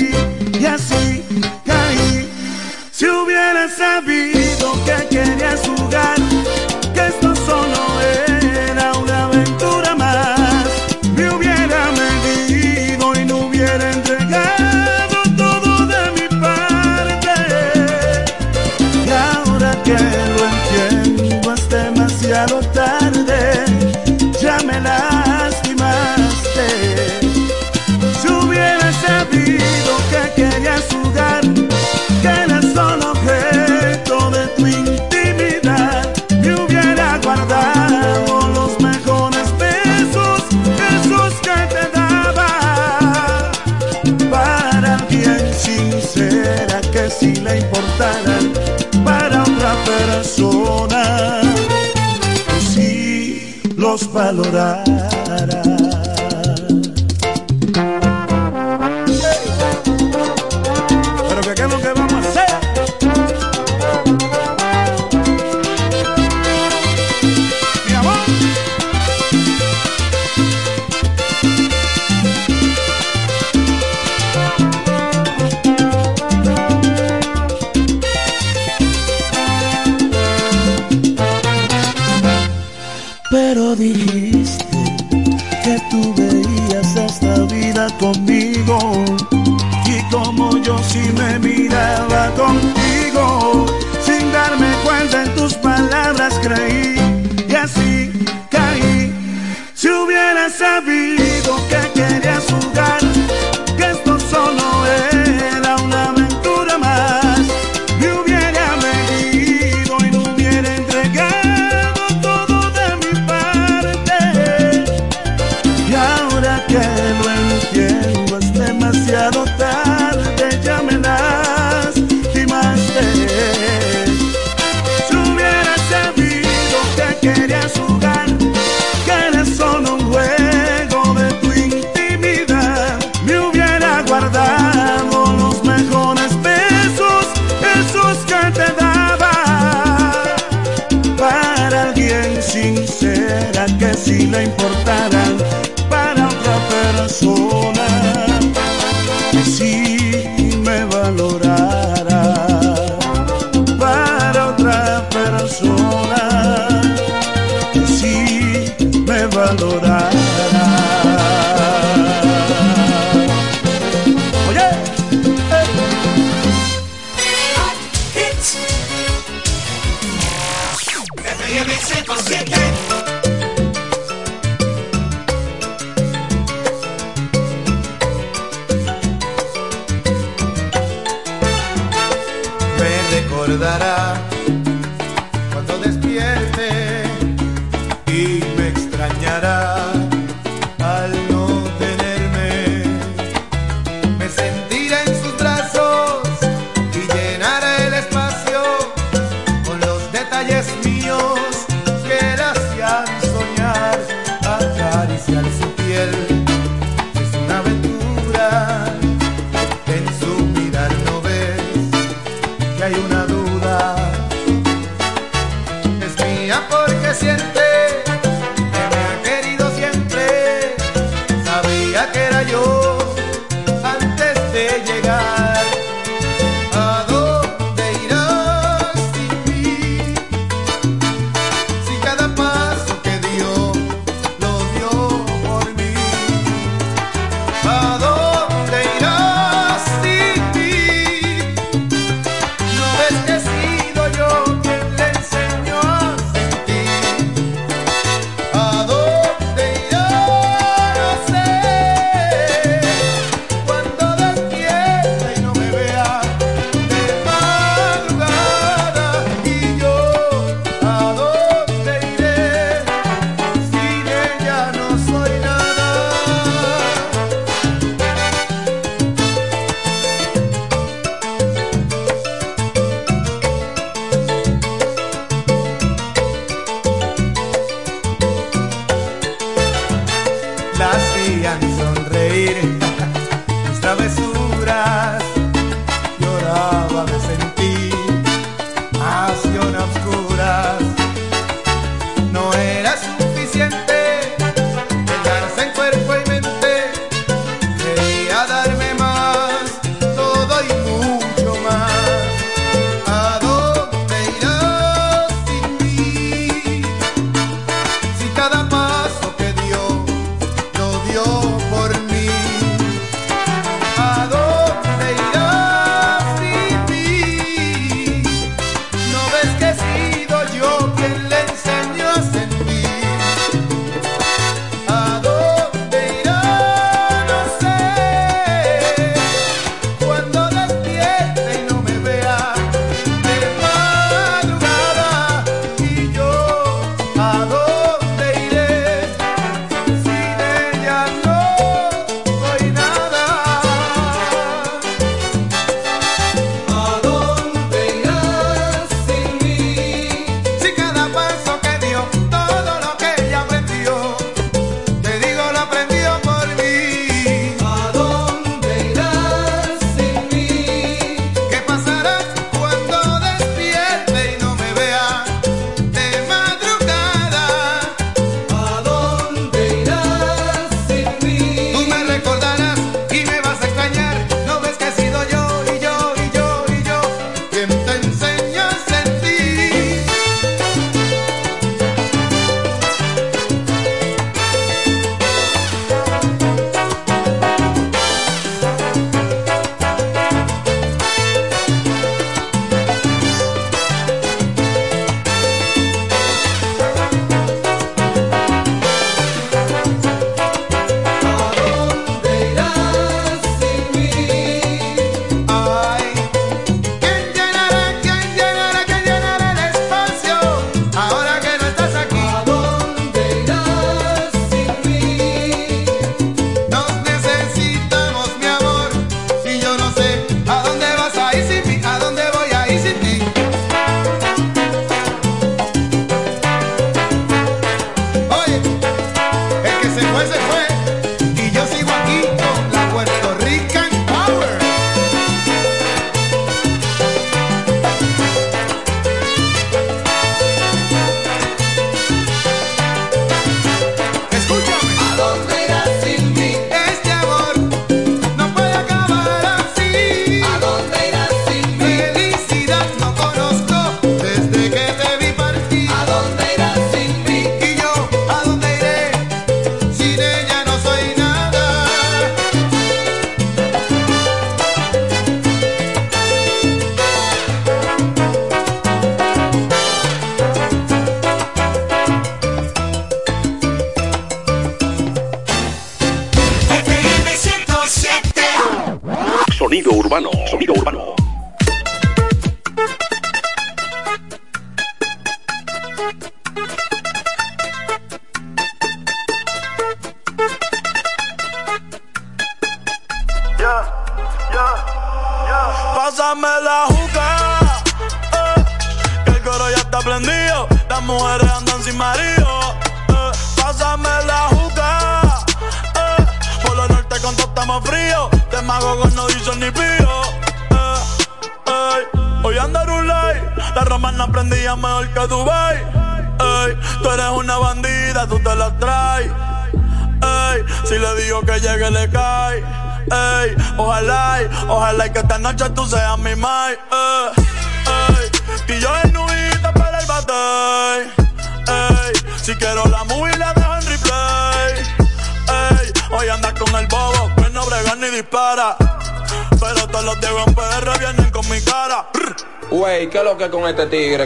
valorara. Que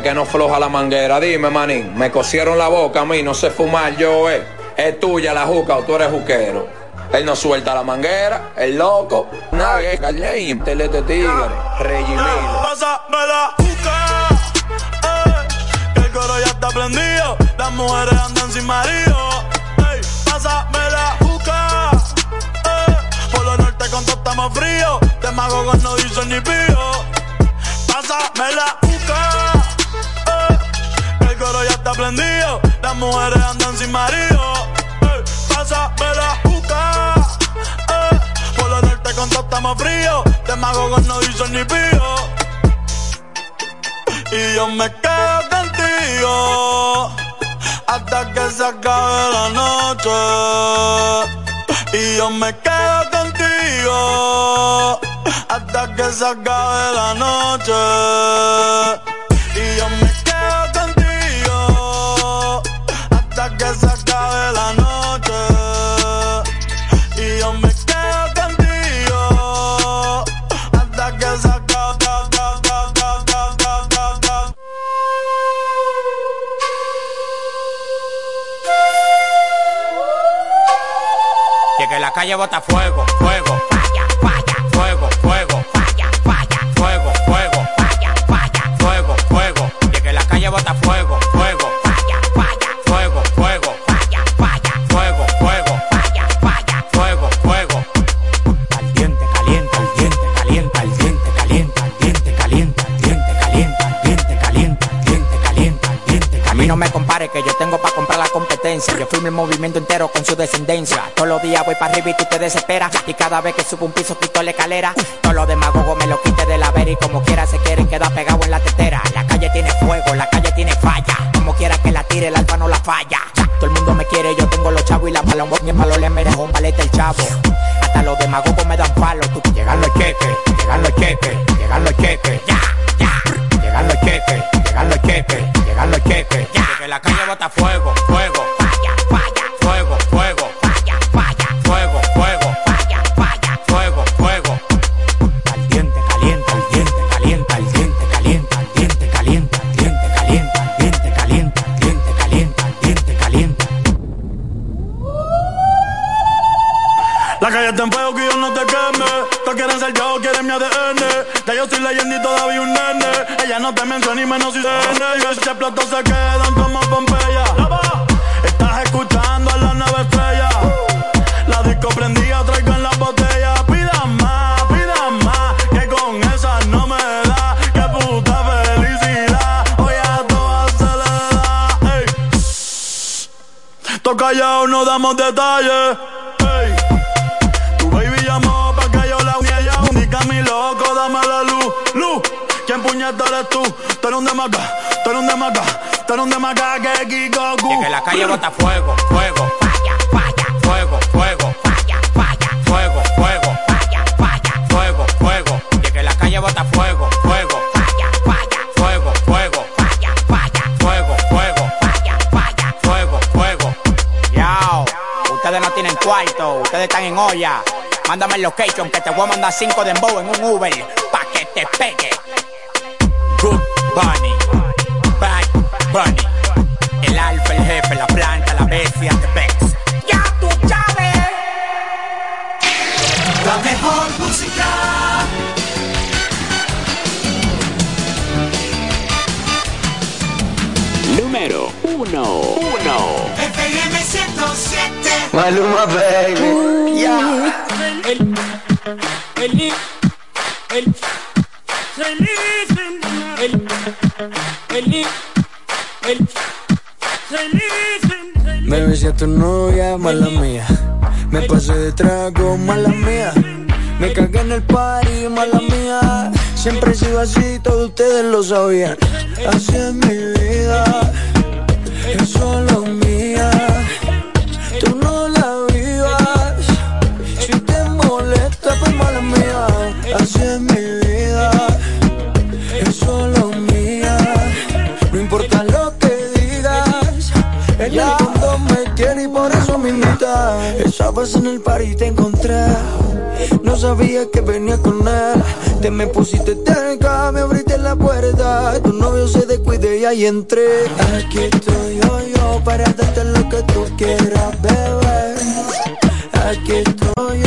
que no floja la manguera? Dime, manín, me cosieron la boca a mí, no sé fumar yo, eh. Es tuya la juca o tú eres juquero. Él no suelta la manguera, el loco. Nada, que tigre, Regimilo. Mujeres andan sin marido. Ey, pásame la juca, ey, por lo norte con todo estamos fríos. De mago con no dicen ni pío. Y yo me quedo contigo hasta que se acabe la noche. Y yo me quedo contigo hasta que se acabe la noche. Calle bota fuego, fuego, falla, falla, fuego, fuego, falla, falla, fuego, fuego, falla, falla, fuego, fuego. Que que la calle bota fuego, fuego, falla, falla, fuego, fuego, falla, falla, fuego, fuego, falla, falla, fuego, fuego. Al diente calienta, al diente calienta, al diente calienta, al diente calienta, al diente calienta, al diente calienta, al diente calienta, al diente calienta. A mí no me compare que yo tengo para comprar la competencia. Yo firmo el movimiento entero con su descendencia. Los días voy para arriba y tú te desesperas. Y cada vez que subo un piso quito la escalera. Todos los demagogos me lo quite de la vera y como quiera se quieren quedar pegados en la tetera. La calle tiene fuego, la calle tiene falla. Como quiera que la tire, el alfa no la falla. Todo el mundo me quiere, yo tengo los chavos y la mala y el malo le merece un palete el chavo. Hasta los demagogos me dan palo. Tú, llegan los cheques, damos detalles. Ey. Tu baby llamó pa' que yo la uniera. Indica mi loco, dame la luz, luz. ¿Quién puñeta eres tú? Tú eres un demaca, tú eres un demaca, tú eres un demaca que Kikoku. Que la calle bota fuego, fuego. Falla, en olla. Mándame el location que te voy a mandar cinco de embow en un Uber tu novia, mala mía. Me pasé de trago, mala mía. Me cagué en el party, mala mía. Siempre he sido así, todos ustedes lo sabían. y entré. Aquí estoy yo, yo para darte la